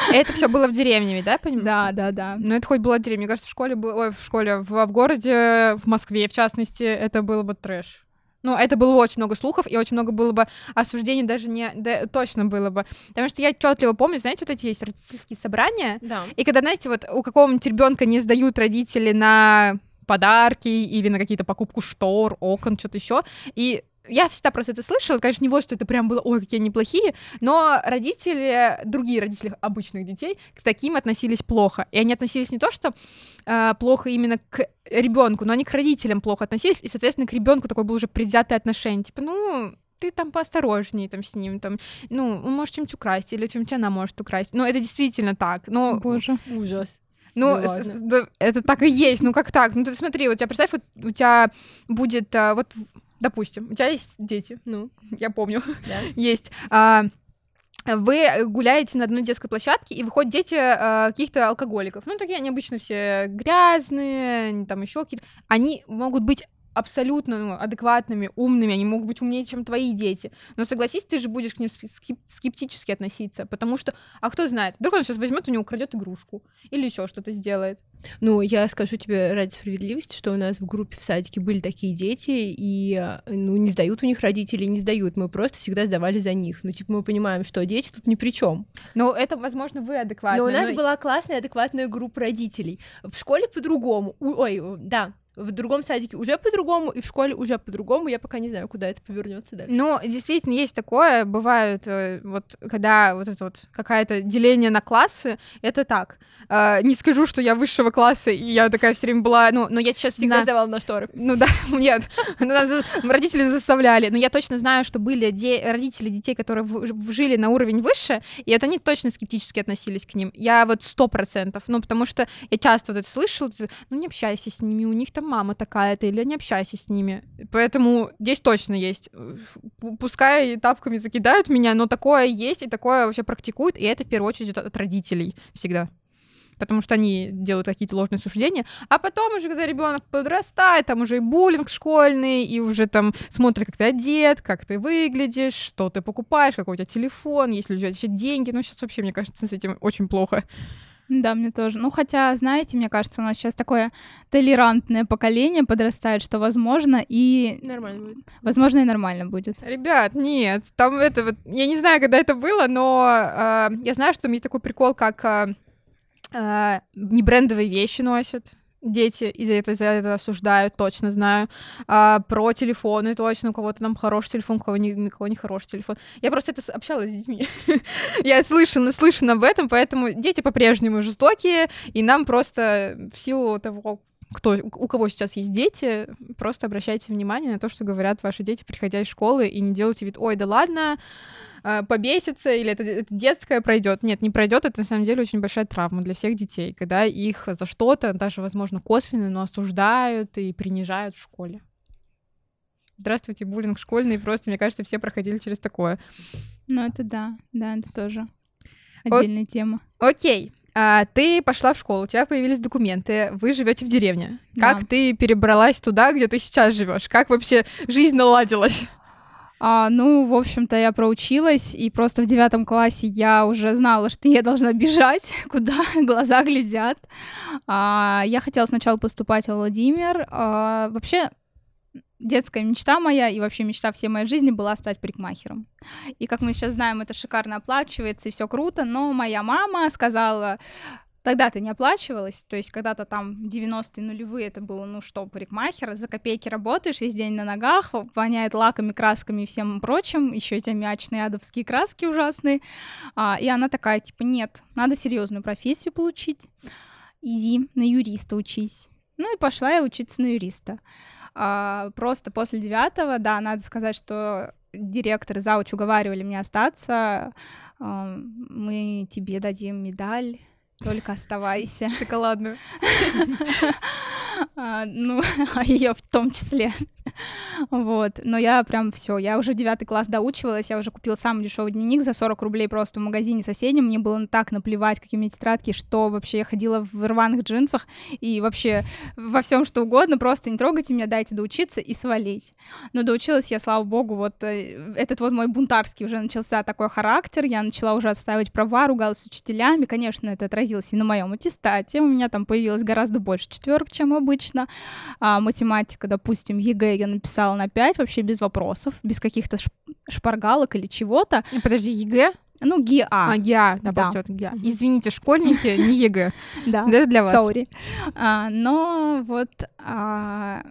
Это все было в деревне, ведь, да, понимаешь? Да, да, да. Ну, это хоть была деревня. Мне кажется, в школе было, ой, в школе, в, в городе, в Москве, в частности, это было бы трэш. Ну, это было очень много слухов, и очень много было бы осуждений, даже не... Да, точно было бы. Потому что я отчетливо помню, знаете, вот эти есть родительские собрания, Да. и когда, знаете, вот у какого-нибудь ребенка не сдают родители на подарки или на какие-то покупку штор, окон, что-то еще, и я всегда просто это слышала, конечно, не вот, что это прям было, ой, какие они плохие, но родители, другие родители обычных детей к таким относились плохо. И они относились не то, что э, плохо именно к ребенку, но они к родителям плохо относились, и, соответственно, к ребенку такое было уже предвзятое отношение. Типа, ну, ты там поосторожнее там с ним, там, ну, он может что-нибудь украсть, или что-нибудь она может украсть. Ну, это действительно так. Но Боже. Ужас. ну, с- да, это так и есть. Ну, как так? Ну, ты смотри, вот тебя представь, вот у тебя будет, а, вот, допустим, у тебя есть дети, Ну, я помню, да. есть. а, вы гуляете на одной детской площадке, и выходят дети а, каких-то алкоголиков. Ну, такие они обычно все грязные, они там еще какие-то. Они могут быть абсолютно ну, адекватными, умными, они могут быть умнее, чем твои дети. Но согласись, ты же будешь к ним скеп- скеп- скептически относиться, потому что, а кто знает, вдруг он сейчас возьмет у него украдет игрушку или еще что-то сделает. Ну, я скажу тебе ради справедливости, что у нас в группе в садике были такие дети, и, э, ну, не сдают у них родители, не сдают. Мы просто всегда сдавали за них. Ну, типа, мы понимаем, что дети тут ни при чем. Ну, это, возможно, вы адекватны. Но у нас но- была классная, адекватная группа родителей. В школе по-другому. Ой, да. В другом садике уже по-другому, и в школе уже по-другому. Я пока не знаю, куда это повернется дальше. Ну, действительно, есть такое. Бывает, э, вот, когда вот это вот какое-то деление на классы, это так. Э, не скажу, что я высшего класса, и я такая все время была, ну, но я сейчас Всегда знаю... сдавала на шторы. Ну да, нет, за- родители заставляли, но я точно знаю, что были де- родители детей, которые в- жили на уровень выше, и это они точно скептически относились к ним. Я вот сто процентов, ну потому что я часто вот это слышала, ну не общайся с ними, у них там там мама такая-то, или не общайся с ними. Поэтому здесь точно есть. Пускай тапками закидают меня, но такое есть, и такое вообще практикуют, и это в первую очередь от родителей всегда потому что они делают какие-то ложные суждения, а потом уже, когда ребенок подрастает, там уже и буллинг школьный, и уже там смотрят, как ты одет, как ты выглядишь, что ты покупаешь, какой у тебя телефон, есть ли у тебя деньги, ну сейчас вообще, мне кажется, с этим очень плохо. Да, мне тоже. Ну, хотя, знаете, мне кажется, у нас сейчас такое толерантное поколение подрастает, что возможно и... Нормально будет. Возможно, и нормально будет. Ребят, нет, там это вот... Я не знаю, когда это было, но э, я знаю, что есть такой прикол, как э, э, не брендовые вещи носят дети из-за этого, из этого осуждают, точно знаю. А, про телефоны точно, у кого-то там хороший телефон, у кого не, у кого не хороший телефон. Я просто это общалась с детьми. Я слышана, слышана об этом, поэтому дети по-прежнему жестокие, и нам просто в силу того, кто, у кого сейчас есть дети, просто обращайте внимание на то, что говорят ваши дети, приходя из школы, и не делайте вид, ой, да ладно, э, побесится, или это, это детское пройдет. Нет, не пройдет, это на самом деле очень большая травма для всех детей, когда их за что-то, даже, возможно, косвенно, но осуждают и принижают в школе. Здравствуйте, буллинг школьный, просто, мне кажется, все проходили через такое. Ну, это да, да, это тоже отдельная О- тема. Окей, а, ты пошла в школу, у тебя появились документы, вы живете в деревне. Да. Как ты перебралась туда, где ты сейчас живешь? Как вообще жизнь наладилась? А, ну, в общем-то, я проучилась, и просто в девятом классе я уже знала, что я должна бежать, куда глаза глядят. А, я хотела сначала поступать в Владимир. А, вообще, детская мечта моя и вообще мечта всей моей жизни была стать парикмахером. И как мы сейчас знаем, это шикарно оплачивается и все круто, но моя мама сказала, тогда ты не оплачивалась, то есть когда-то там 90-е нулевые это было, ну что, парикмахер, за копейки работаешь, весь день на ногах, воняет лаками, красками и всем прочим, еще эти мячные адовские краски ужасные. А, и она такая, типа, нет, надо серьезную профессию получить, иди на юриста учись. Ну и пошла я учиться на юриста. А, просто после девятого, да, надо сказать, что директор зауч уговаривали меня остаться. А, мы тебе дадим медаль, только оставайся. Шоколадную. А, ну, а ее в том числе. Вот, но я прям все, я уже девятый класс доучивалась, я уже купила самый дешевый дневник за 40 рублей просто в магазине соседнем, мне было так наплевать, какие у меня тетрадки, что вообще я ходила в рваных джинсах и вообще во всем что угодно, просто не трогайте меня, дайте доучиться и свалить. Но доучилась я, слава богу, вот э, этот вот мой бунтарский уже начался такой характер, я начала уже отстаивать права, ругалась с учителями, конечно, это отразилось и на моем аттестате, у меня там появилось гораздо больше четверок, чем обычно, а, математика, допустим, ЕГЭ я написала на 5 вообще без вопросов, без каких-то шпаргалок или чего-то. Подожди, ЕГЭ? Ну, ГИА. А, ГИА, да, да. Просто, ГИА. Извините, школьники, не ЕГЭ. Да, это для вас. Sorry. А, но вот а,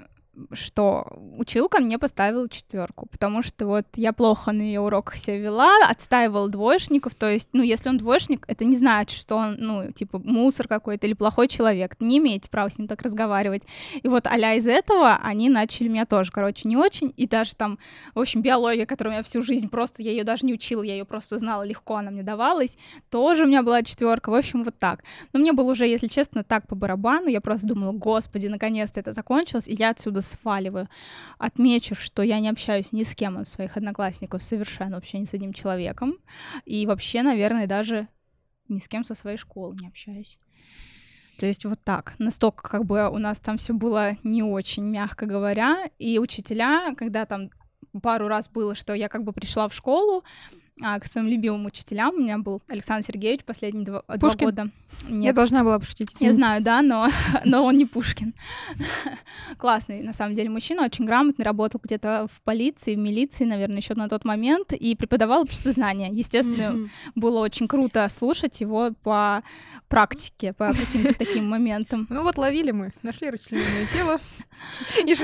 что училка мне поставила четверку, потому что вот я плохо на ее уроках себя вела, отстаивала двоечников, то есть, ну, если он двоечник, это не значит, что он, ну, типа, мусор какой-то или плохой человек, не имеете права с ним так разговаривать. И вот а из этого они начали меня тоже, короче, не очень, и даже там, в общем, биология, которую я всю жизнь просто, я ее даже не учила, я ее просто знала легко, она мне давалась, тоже у меня была четверка, в общем, вот так. Но мне было уже, если честно, так по барабану, я просто думала, господи, наконец-то это закончилось, и я отсюда сваливаю. Отмечу, что я не общаюсь ни с кем из своих одноклассников, совершенно вообще ни с одним человеком. И вообще, наверное, даже ни с кем со своей школы не общаюсь. То есть вот так. Настолько как бы у нас там все было не очень, мягко говоря. И учителя, когда там пару раз было, что я как бы пришла в школу, к своим любимым учителям. У меня был Александр Сергеевич последние два, два года. Нет. Я должна была пошутить. Извините. Я знаю, да, но, но он не Пушкин. Классный, на самом деле, мужчина, очень грамотный, работал где-то в полиции, в милиции, наверное, еще на тот момент, и преподавал обществознание. Естественно, mm-hmm. было очень круто слушать его по практике, по каким-то таким моментам. Ну вот ловили мы, нашли расчлененное тело. И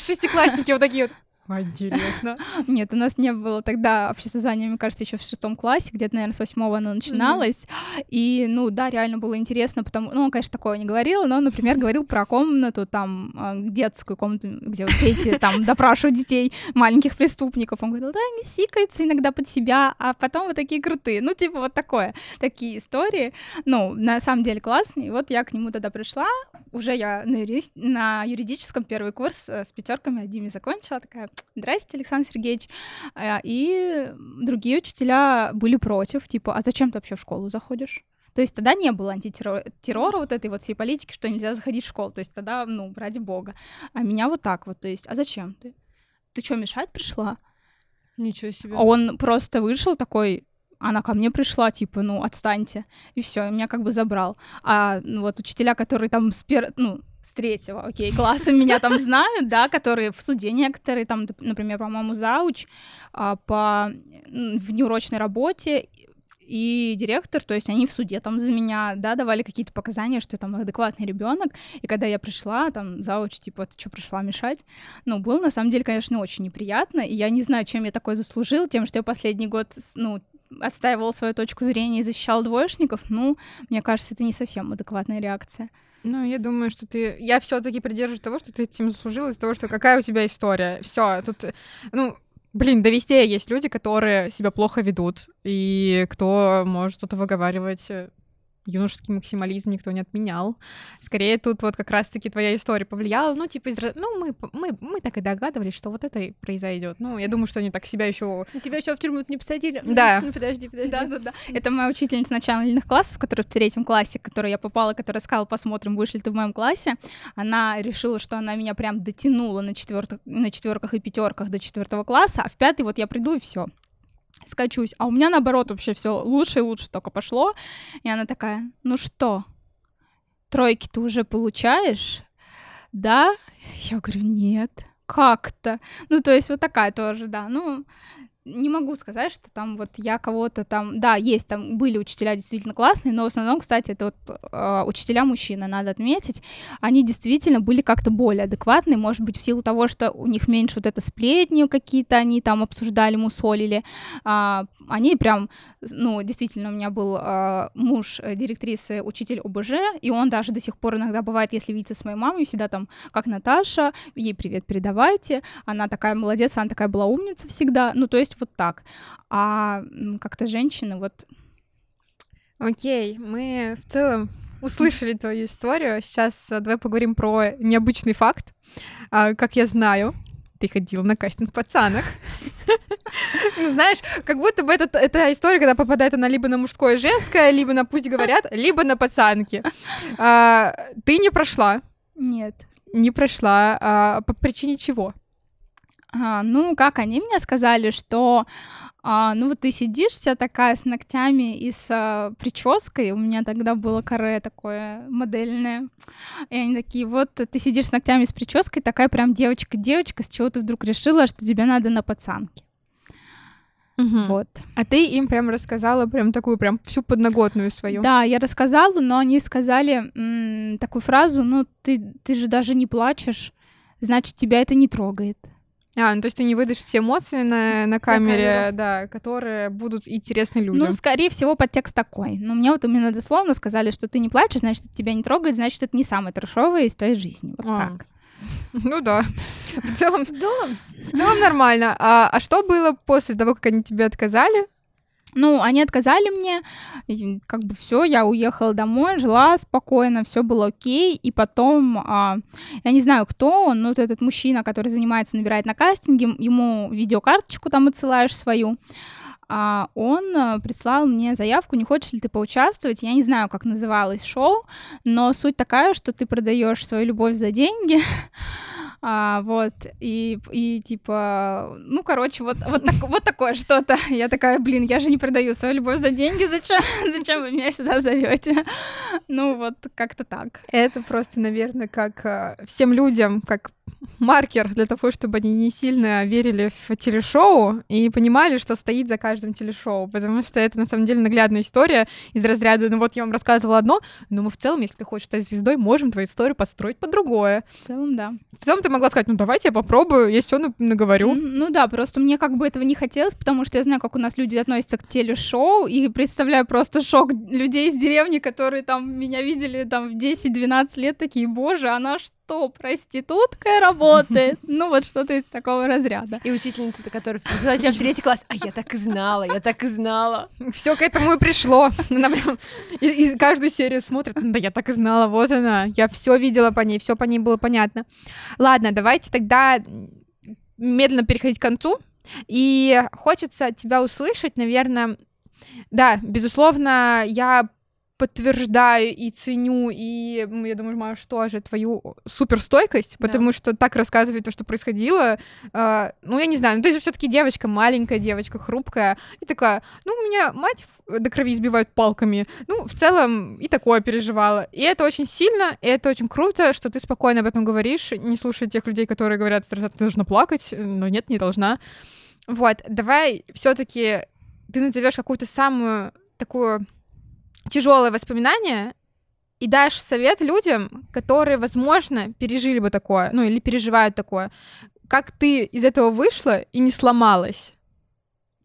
шестиклассники вот такие вот Интересно. Нет, у нас не было тогда общесознания, мне кажется, еще в шестом классе, где-то, наверное, с восьмого оно начиналось. И, ну, да, реально было интересно, потому, ну, он, конечно, такое не говорил, но, например, говорил про комнату, там, а, детскую комнату, где вот дети там допрашивают детей, маленьких преступников. Он говорил, да, они сикаются иногда под себя, а потом вот такие крутые. Ну, типа вот такое, такие истории. Ну, на самом деле классные. И вот я к нему тогда пришла, уже я на, юри... на юридическом первый курс э, с пятерками Диме закончила, такая, здрасте, Александр Сергеевич. А, и другие учителя были против, типа, а зачем ты вообще в школу заходишь? То есть тогда не было антитеррора, вот этой вот всей политики, что нельзя заходить в школу. То есть тогда, ну, ради бога. А меня вот так вот, то есть, а зачем ты? Ты что, мешать пришла? Ничего себе. Он просто вышел такой, она ко мне пришла, типа, ну, отстаньте. И все, меня как бы забрал. А ну, вот учителя, которые там с пер... ну, с третьего, окей, класса меня там знают, да, которые в суде некоторые, там, например, по-моему, зауч а, по внеурочной работе и директор, то есть они в суде там за меня, да, давали какие-то показания, что я там адекватный ребенок, и когда я пришла, там, зауч, типа, ты что, пришла мешать? Ну, было, на самом деле, конечно, очень неприятно, и я не знаю, чем я такое заслужил, тем, что я последний год, ну, отстаивала свою точку зрения и защищала двоечников, ну, мне кажется, это не совсем адекватная реакция. Ну, я думаю, что ты... Я все таки придерживаюсь того, что ты этим заслужила, из-за того, что какая у тебя история. Все, тут... Ну, блин, да везде есть люди, которые себя плохо ведут, и кто может что-то выговаривать юношеский максимализм никто не отменял. Скорее, тут вот как раз-таки твоя история повлияла. Ну, типа, из... ну, мы, мы, мы так и догадывались, что вот это и произойдет. Ну, я думаю, что они так себя еще. Тебя еще в тюрьму не посадили? Да. Ну, подожди, подожди. Да, да, да. Это моя учительница начальных классов, которая в третьем классе, к которой я попала, которая сказала, посмотрим, будешь ли ты в моем классе. Она решила, что она меня прям дотянула на, четвертых, на четверках и пятерках до четвертого класса, а в пятый вот я приду и все скачусь. А у меня наоборот вообще все лучше и лучше только пошло. И она такая, ну что, тройки ты уже получаешь? Да? Я говорю, нет. Как-то. Ну, то есть вот такая тоже, да. Ну, не могу сказать, что там вот я кого-то там, да, есть там были учителя действительно классные, но в основном, кстати, это вот э, учителя мужчины, надо отметить, они действительно были как-то более адекватные, может быть, в силу того, что у них меньше вот это сплетни какие-то, они там обсуждали, мусолили, э, они прям, ну, действительно, у меня был э, муж директрисы, учитель ОБЖ, и он даже до сих пор иногда бывает, если видится с моей мамой, всегда там, как Наташа, ей привет передавайте, она такая молодец, она такая была умница всегда, ну, то есть вот так. А как-то женщины вот... Окей, мы в целом услышали твою историю. Сейчас э, давай поговорим про необычный факт. А, как я знаю, ты ходил на кастинг пацанок. Ну, знаешь, как будто бы это, эта история, когда попадает она либо на мужское женское, либо на пусть говорят, либо на пацанки. А, ты не прошла. Нет. Не прошла. А, по причине чего? А, ну, как они мне сказали, что а, ну вот ты сидишь вся такая с ногтями и с а, прической, у меня тогда было каре такое модельное, и они такие, вот ты сидишь с ногтями с прической, такая прям девочка-девочка, с чего ты вдруг решила, что тебе надо на пацанке? Угу. Вот. А ты им прям рассказала прям такую прям всю подноготную свою. Да, я рассказала, но они сказали м- такую фразу, ну ты, ты же даже не плачешь, значит тебя это не трогает. А, ну то есть ты не выдашь все эмоции на, на камере, да, которые будут интересны людям. Ну, скорее всего, подтекст такой. Но мне вот именно дословно сказали, что ты не плачешь, значит, это тебя не трогает, значит, это не самое трешовое из твоей жизни. Вот а. так. Ну да. В целом, да. В целом нормально. А, а что было после того, как они тебе отказали? Ну, они отказали мне, как бы все, я уехала домой, жила спокойно, все было окей, и потом, а, я не знаю, кто он, но вот этот мужчина, который занимается, набирает на кастинге, ему видеокарточку там отсылаешь свою, а, он а, прислал мне заявку, не хочешь ли ты поучаствовать. Я не знаю, как называлось шоу, но суть такая, что ты продаешь свою любовь за деньги. А, вот, и, и типа, ну, короче, вот, вот, так, вот такое что-то. Я такая, блин, я же не продаю свою любовь за деньги, зачем, зачем вы меня сюда зовете? Ну, вот как-то так. Это просто, наверное, как э, всем людям, как маркер для того, чтобы они не сильно верили в телешоу и понимали, что стоит за каждым телешоу, потому что это на самом деле наглядная история из разряда, ну вот я вам рассказывала одно, но мы в целом, если ты хочешь стать звездой, можем твою историю построить под другое. В целом, да. В целом ты могла сказать, ну давайте я попробую, я все наговорю. Ну да, просто мне как бы этого не хотелось, потому что я знаю, как у нас люди относятся к телешоу, и представляю просто шок людей из деревни, которые там меня видели там в 10-12 лет, такие, боже, она что, проституткой работает? Ну вот что-то из такого разряда. И учительница, которая взяла тебя в третий класс, а я так и знала, я так и знала. Все к этому и пришло. Она прям и, и каждую серию смотрит, да я так и знала, вот она. Я все видела по ней, все по ней было понятно. Ладно, давайте тогда медленно переходить к концу. И хочется тебя услышать, наверное, да, безусловно, я подтверждаю и ценю, и я думаю, Маш, тоже твою суперстойкость, да. потому что так рассказывать то, что происходило, э, ну, я не знаю, ну, ты же все таки девочка, маленькая девочка, хрупкая, и такая, ну, у меня мать до крови избивают палками, ну, в целом и такое переживала, и это очень сильно, и это очень круто, что ты спокойно об этом говоришь, не слушай тех людей, которые говорят, что ты должна плакать, но нет, не должна. Вот, давай все таки ты назовешь какую-то самую такую тяжелое воспоминание и дашь совет людям, которые, возможно, пережили бы такое, ну или переживают такое. Как ты из этого вышла и не сломалась?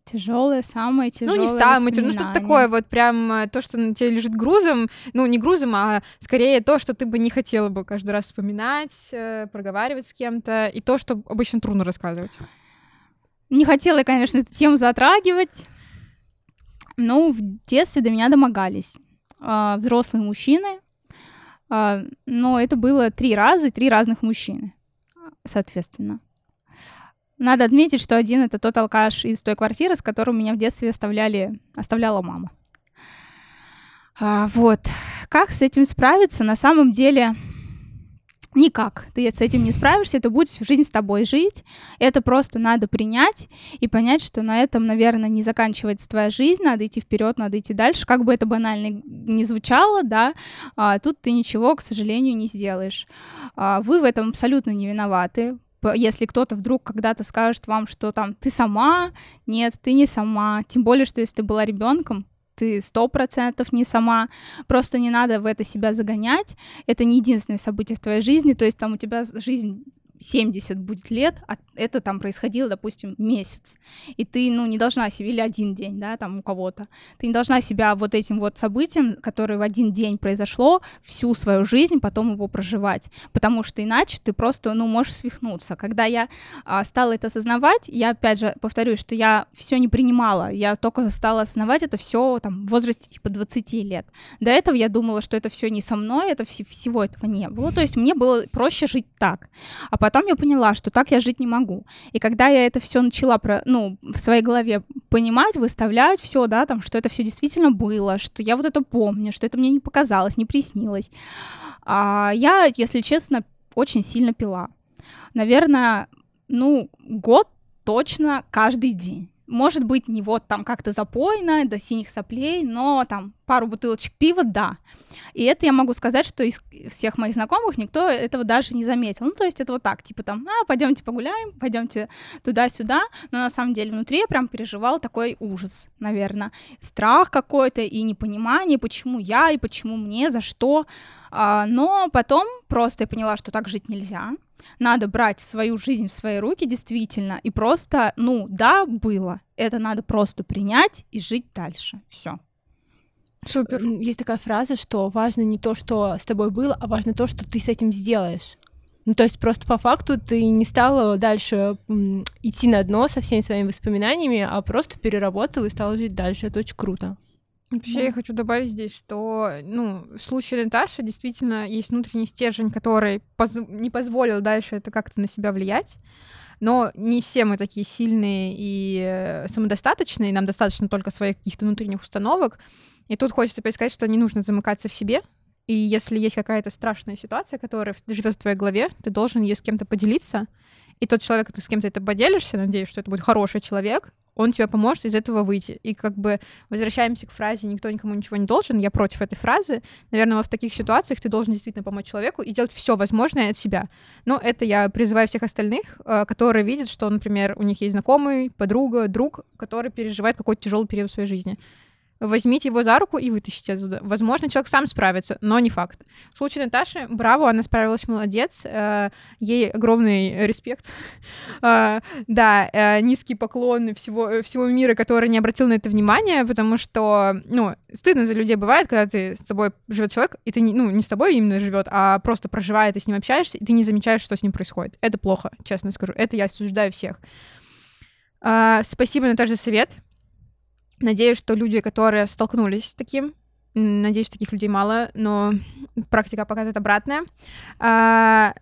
Тяжелое, самое тяжелое. Ну, не самое тяжелое, ну что-то такое, вот прям э, то, что на тебе лежит грузом, ну, не грузом, а скорее то, что ты бы не хотела бы каждый раз вспоминать, э, проговаривать с кем-то, и то, что обычно трудно рассказывать. Не хотела конечно, эту тему затрагивать. Ну, в детстве до меня домогались э, взрослые мужчины, э, но это было три раза три разных мужчины, соответственно. Надо отметить, что один это тот алкаш из той квартиры, с которым меня в детстве оставляли, оставляла мама. А, вот. Как с этим справиться? На самом деле, Никак. Ты с этим не справишься, это будет всю жизнь с тобой жить. Это просто надо принять и понять, что на этом, наверное, не заканчивается твоя жизнь, надо идти вперед, надо идти дальше. Как бы это банально не звучало, да, а, тут ты ничего, к сожалению, не сделаешь. А, вы в этом абсолютно не виноваты если кто-то вдруг когда-то скажет вам, что там ты сама, нет, ты не сама, тем более, что если ты была ребенком, ты сто процентов не сама, просто не надо в это себя загонять, это не единственное событие в твоей жизни, то есть там у тебя жизнь 70 будет лет, а это там происходило, допустим, месяц, и ты, ну, не должна себе, или один день, да, там у кого-то, ты не должна себя вот этим вот событием, которое в один день произошло, всю свою жизнь потом его проживать, потому что иначе ты просто, ну, можешь свихнуться. Когда я а, стала это осознавать, я, опять же, повторюсь, что я все не принимала, я только стала осознавать это все там в возрасте типа 20 лет. До этого я думала, что это все не со мной, это вс- всего этого не было, то есть мне было проще жить так, а потом потом я поняла, что так я жить не могу. И когда я это все начала про, ну, в своей голове понимать, выставлять все, да, там, что это все действительно было, что я вот это помню, что это мне не показалось, не приснилось, а я, если честно, очень сильно пила. Наверное, ну, год точно каждый день может быть, не вот там как-то запойно, до синих соплей, но там пару бутылочек пива, да. И это я могу сказать, что из всех моих знакомых никто этого даже не заметил. Ну, то есть это вот так, типа там, а, пойдемте погуляем, пойдемте туда-сюда, но на самом деле внутри я прям переживал такой ужас, наверное, страх какой-то и непонимание, почему я и почему мне, за что. А, но потом просто я поняла, что так жить нельзя, надо брать свою жизнь в свои руки действительно и просто, ну, да, было. Это надо просто принять и жить дальше. Все. Супер. Есть такая фраза, что важно не то, что с тобой было, а важно то, что ты с этим сделаешь. Ну, то есть просто по факту ты не стала дальше идти на дно со всеми своими воспоминаниями, а просто переработала и стала жить дальше. Это очень круто. Вообще, да. я хочу добавить здесь, что, ну, в случае Наташи действительно есть внутренний стержень, который поз- не позволил дальше это как-то на себя влиять. Но не все мы такие сильные и э, самодостаточные, нам достаточно только своих каких-то внутренних установок. И тут хочется опять сказать, что не нужно замыкаться в себе. И если есть какая-то страшная ситуация, которая живет в твоей голове, ты должен ее с кем-то поделиться. И тот человек, ты с кем то это поделишься, надеюсь, что это будет хороший человек, он тебе поможет из этого выйти. И как бы возвращаемся к фразе «никто никому ничего не должен», я против этой фразы. Наверное, в таких ситуациях ты должен действительно помочь человеку и сделать все возможное от себя. Но это я призываю всех остальных, э, которые видят, что, например, у них есть знакомый, подруга, друг, который переживает какой-то тяжелый период в своей жизни возьмите его за руку и вытащите оттуда. Возможно, человек сам справится, но не факт. В случае Наташи, браво, она справилась, молодец. Э, ей огромный респект. Э, да, э, низкий поклон всего, всего мира, который не обратил на это внимание, потому что, ну, стыдно за людей бывает, когда ты с тобой живет человек, и ты, не, ну, не с тобой именно живет, а просто проживает, и с ним общаешься, и ты не замечаешь, что с ним происходит. Это плохо, честно скажу. Это я осуждаю всех. Спасибо, Наташа, за совет. Надеюсь, что люди, которые столкнулись с таким, надеюсь, таких людей мало, но практика показывает обратное, а,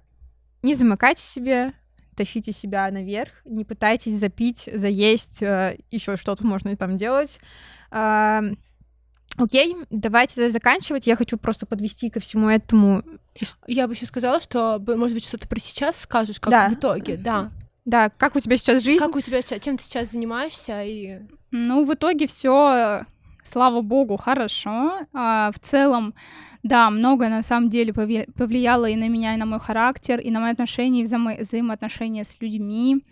не замыкайте себе, тащите себя наверх, не пытайтесь запить, заесть, а, еще что-то можно там делать. А, окей, давайте заканчивать. Я хочу просто подвести ко всему этому. Я бы еще сказала, что, может быть, что-то про сейчас скажешь, как да. в итоге, да. Да, как у тебя сейчас жизнь? Как у тебя сейчас, чем ты сейчас занимаешься и ну, в итоге все, слава богу, хорошо. А, в целом, да, многое на самом деле повлияло и на меня, и на мой характер, и на мои отношения, и взаимо взаимоотношения с людьми.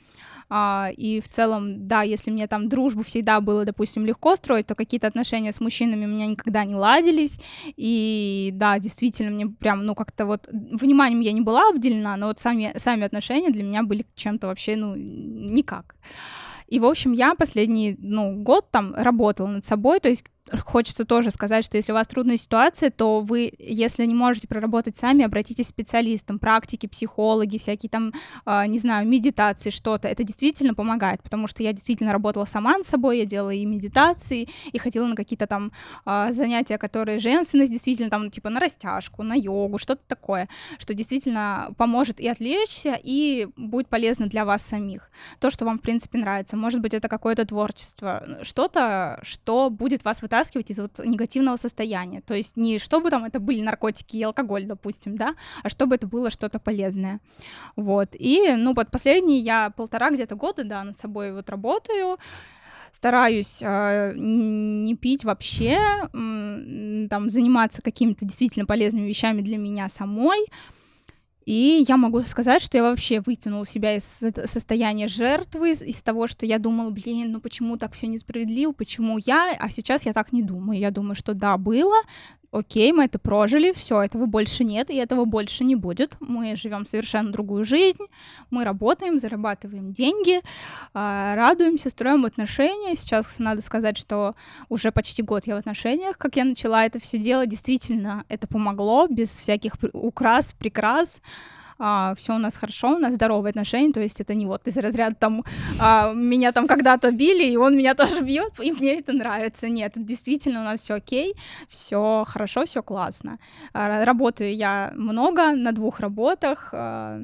Uh, и в целом, да, если мне там дружбу всегда было, допустим, легко строить, то какие-то отношения с мужчинами у меня никогда не ладились. И да, действительно, мне прям, ну, как-то вот вниманием я не была обделена, но вот сами, сами отношения для меня были чем-то вообще, ну, никак. И, в общем, я последний, ну, год там работала над собой, то есть хочется тоже сказать, что если у вас трудная ситуация, то вы, если не можете проработать сами, обратитесь к специалистам, практики, психологи, всякие там, э, не знаю, медитации, что-то. Это действительно помогает, потому что я действительно работала сама над собой, я делала и медитации, и ходила на какие-то там э, занятия, которые женственность действительно там, типа, на растяжку, на йогу, что-то такое, что действительно поможет и отвлечься, и будет полезно для вас самих. То, что вам, в принципе, нравится. Может быть, это какое-то творчество, что-то, что будет вас вытаскивать вытаскивать из вот негативного состояния. То есть не чтобы там это были наркотики и алкоголь, допустим, да, а чтобы это было что-то полезное. Вот. И, ну, вот последние я полтора где-то года, да, над собой вот работаю, стараюсь э, не пить вообще, э, там, заниматься какими-то действительно полезными вещами для меня самой, и я могу сказать, что я вообще вытянула себя из состояния жертвы, из того, что я думала, блин, ну почему так все несправедливо, почему я, а сейчас я так не думаю. Я думаю, что да, было, окей, мы это прожили, все, этого больше нет, и этого больше не будет. Мы живем совершенно другую жизнь, мы работаем, зарабатываем деньги, а, радуемся, строим отношения. Сейчас надо сказать, что уже почти год я в отношениях, как я начала это все делать, действительно это помогло, без всяких украс, прикрас а, все у нас хорошо, у нас здоровые отношения, то есть это не вот из разряда там а, меня там когда-то били, и он меня тоже бьет, и мне это нравится. Нет, действительно у нас все окей, все хорошо, все классно. А, работаю я много на двух работах, а,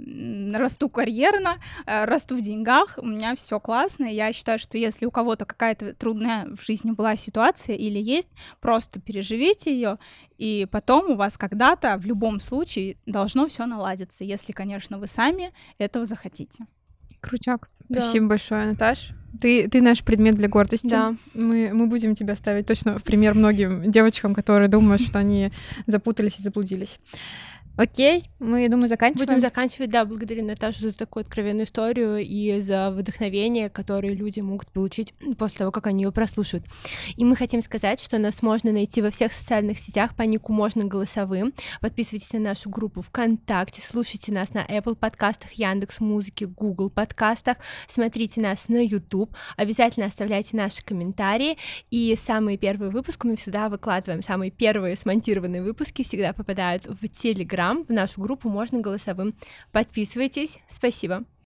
расту карьерно, а, расту в деньгах, у меня все классно. Я считаю, что если у кого-то какая-то трудная в жизни была ситуация или есть, просто переживите ее, и потом у вас когда-то в любом случае должно все наладиться, если, конечно, вы сами этого захотите. Крутяк. Да. Спасибо большое, Наташ. Ты, ты наш предмет для гордости. Да. Мы, мы будем тебя ставить точно в пример многим девочкам, которые думают, что они запутались и заблудились. Окей, мы, я думаю, заканчиваем. Будем заканчивать, да, благодарим Наташу за такую откровенную историю и за вдохновение, которое люди могут получить после того, как они ее прослушают. И мы хотим сказать, что нас можно найти во всех социальных сетях по нику можно голосовым. Подписывайтесь на нашу группу ВКонтакте, слушайте нас на Apple подкастах, Яндекс Музыке, Google подкастах, смотрите нас на YouTube, обязательно оставляйте наши комментарии, и самые первые выпуски мы всегда выкладываем, самые первые смонтированные выпуски всегда попадают в Телеграм, Телеграм, в нашу группу можно голосовым. Подписывайтесь. Спасибо.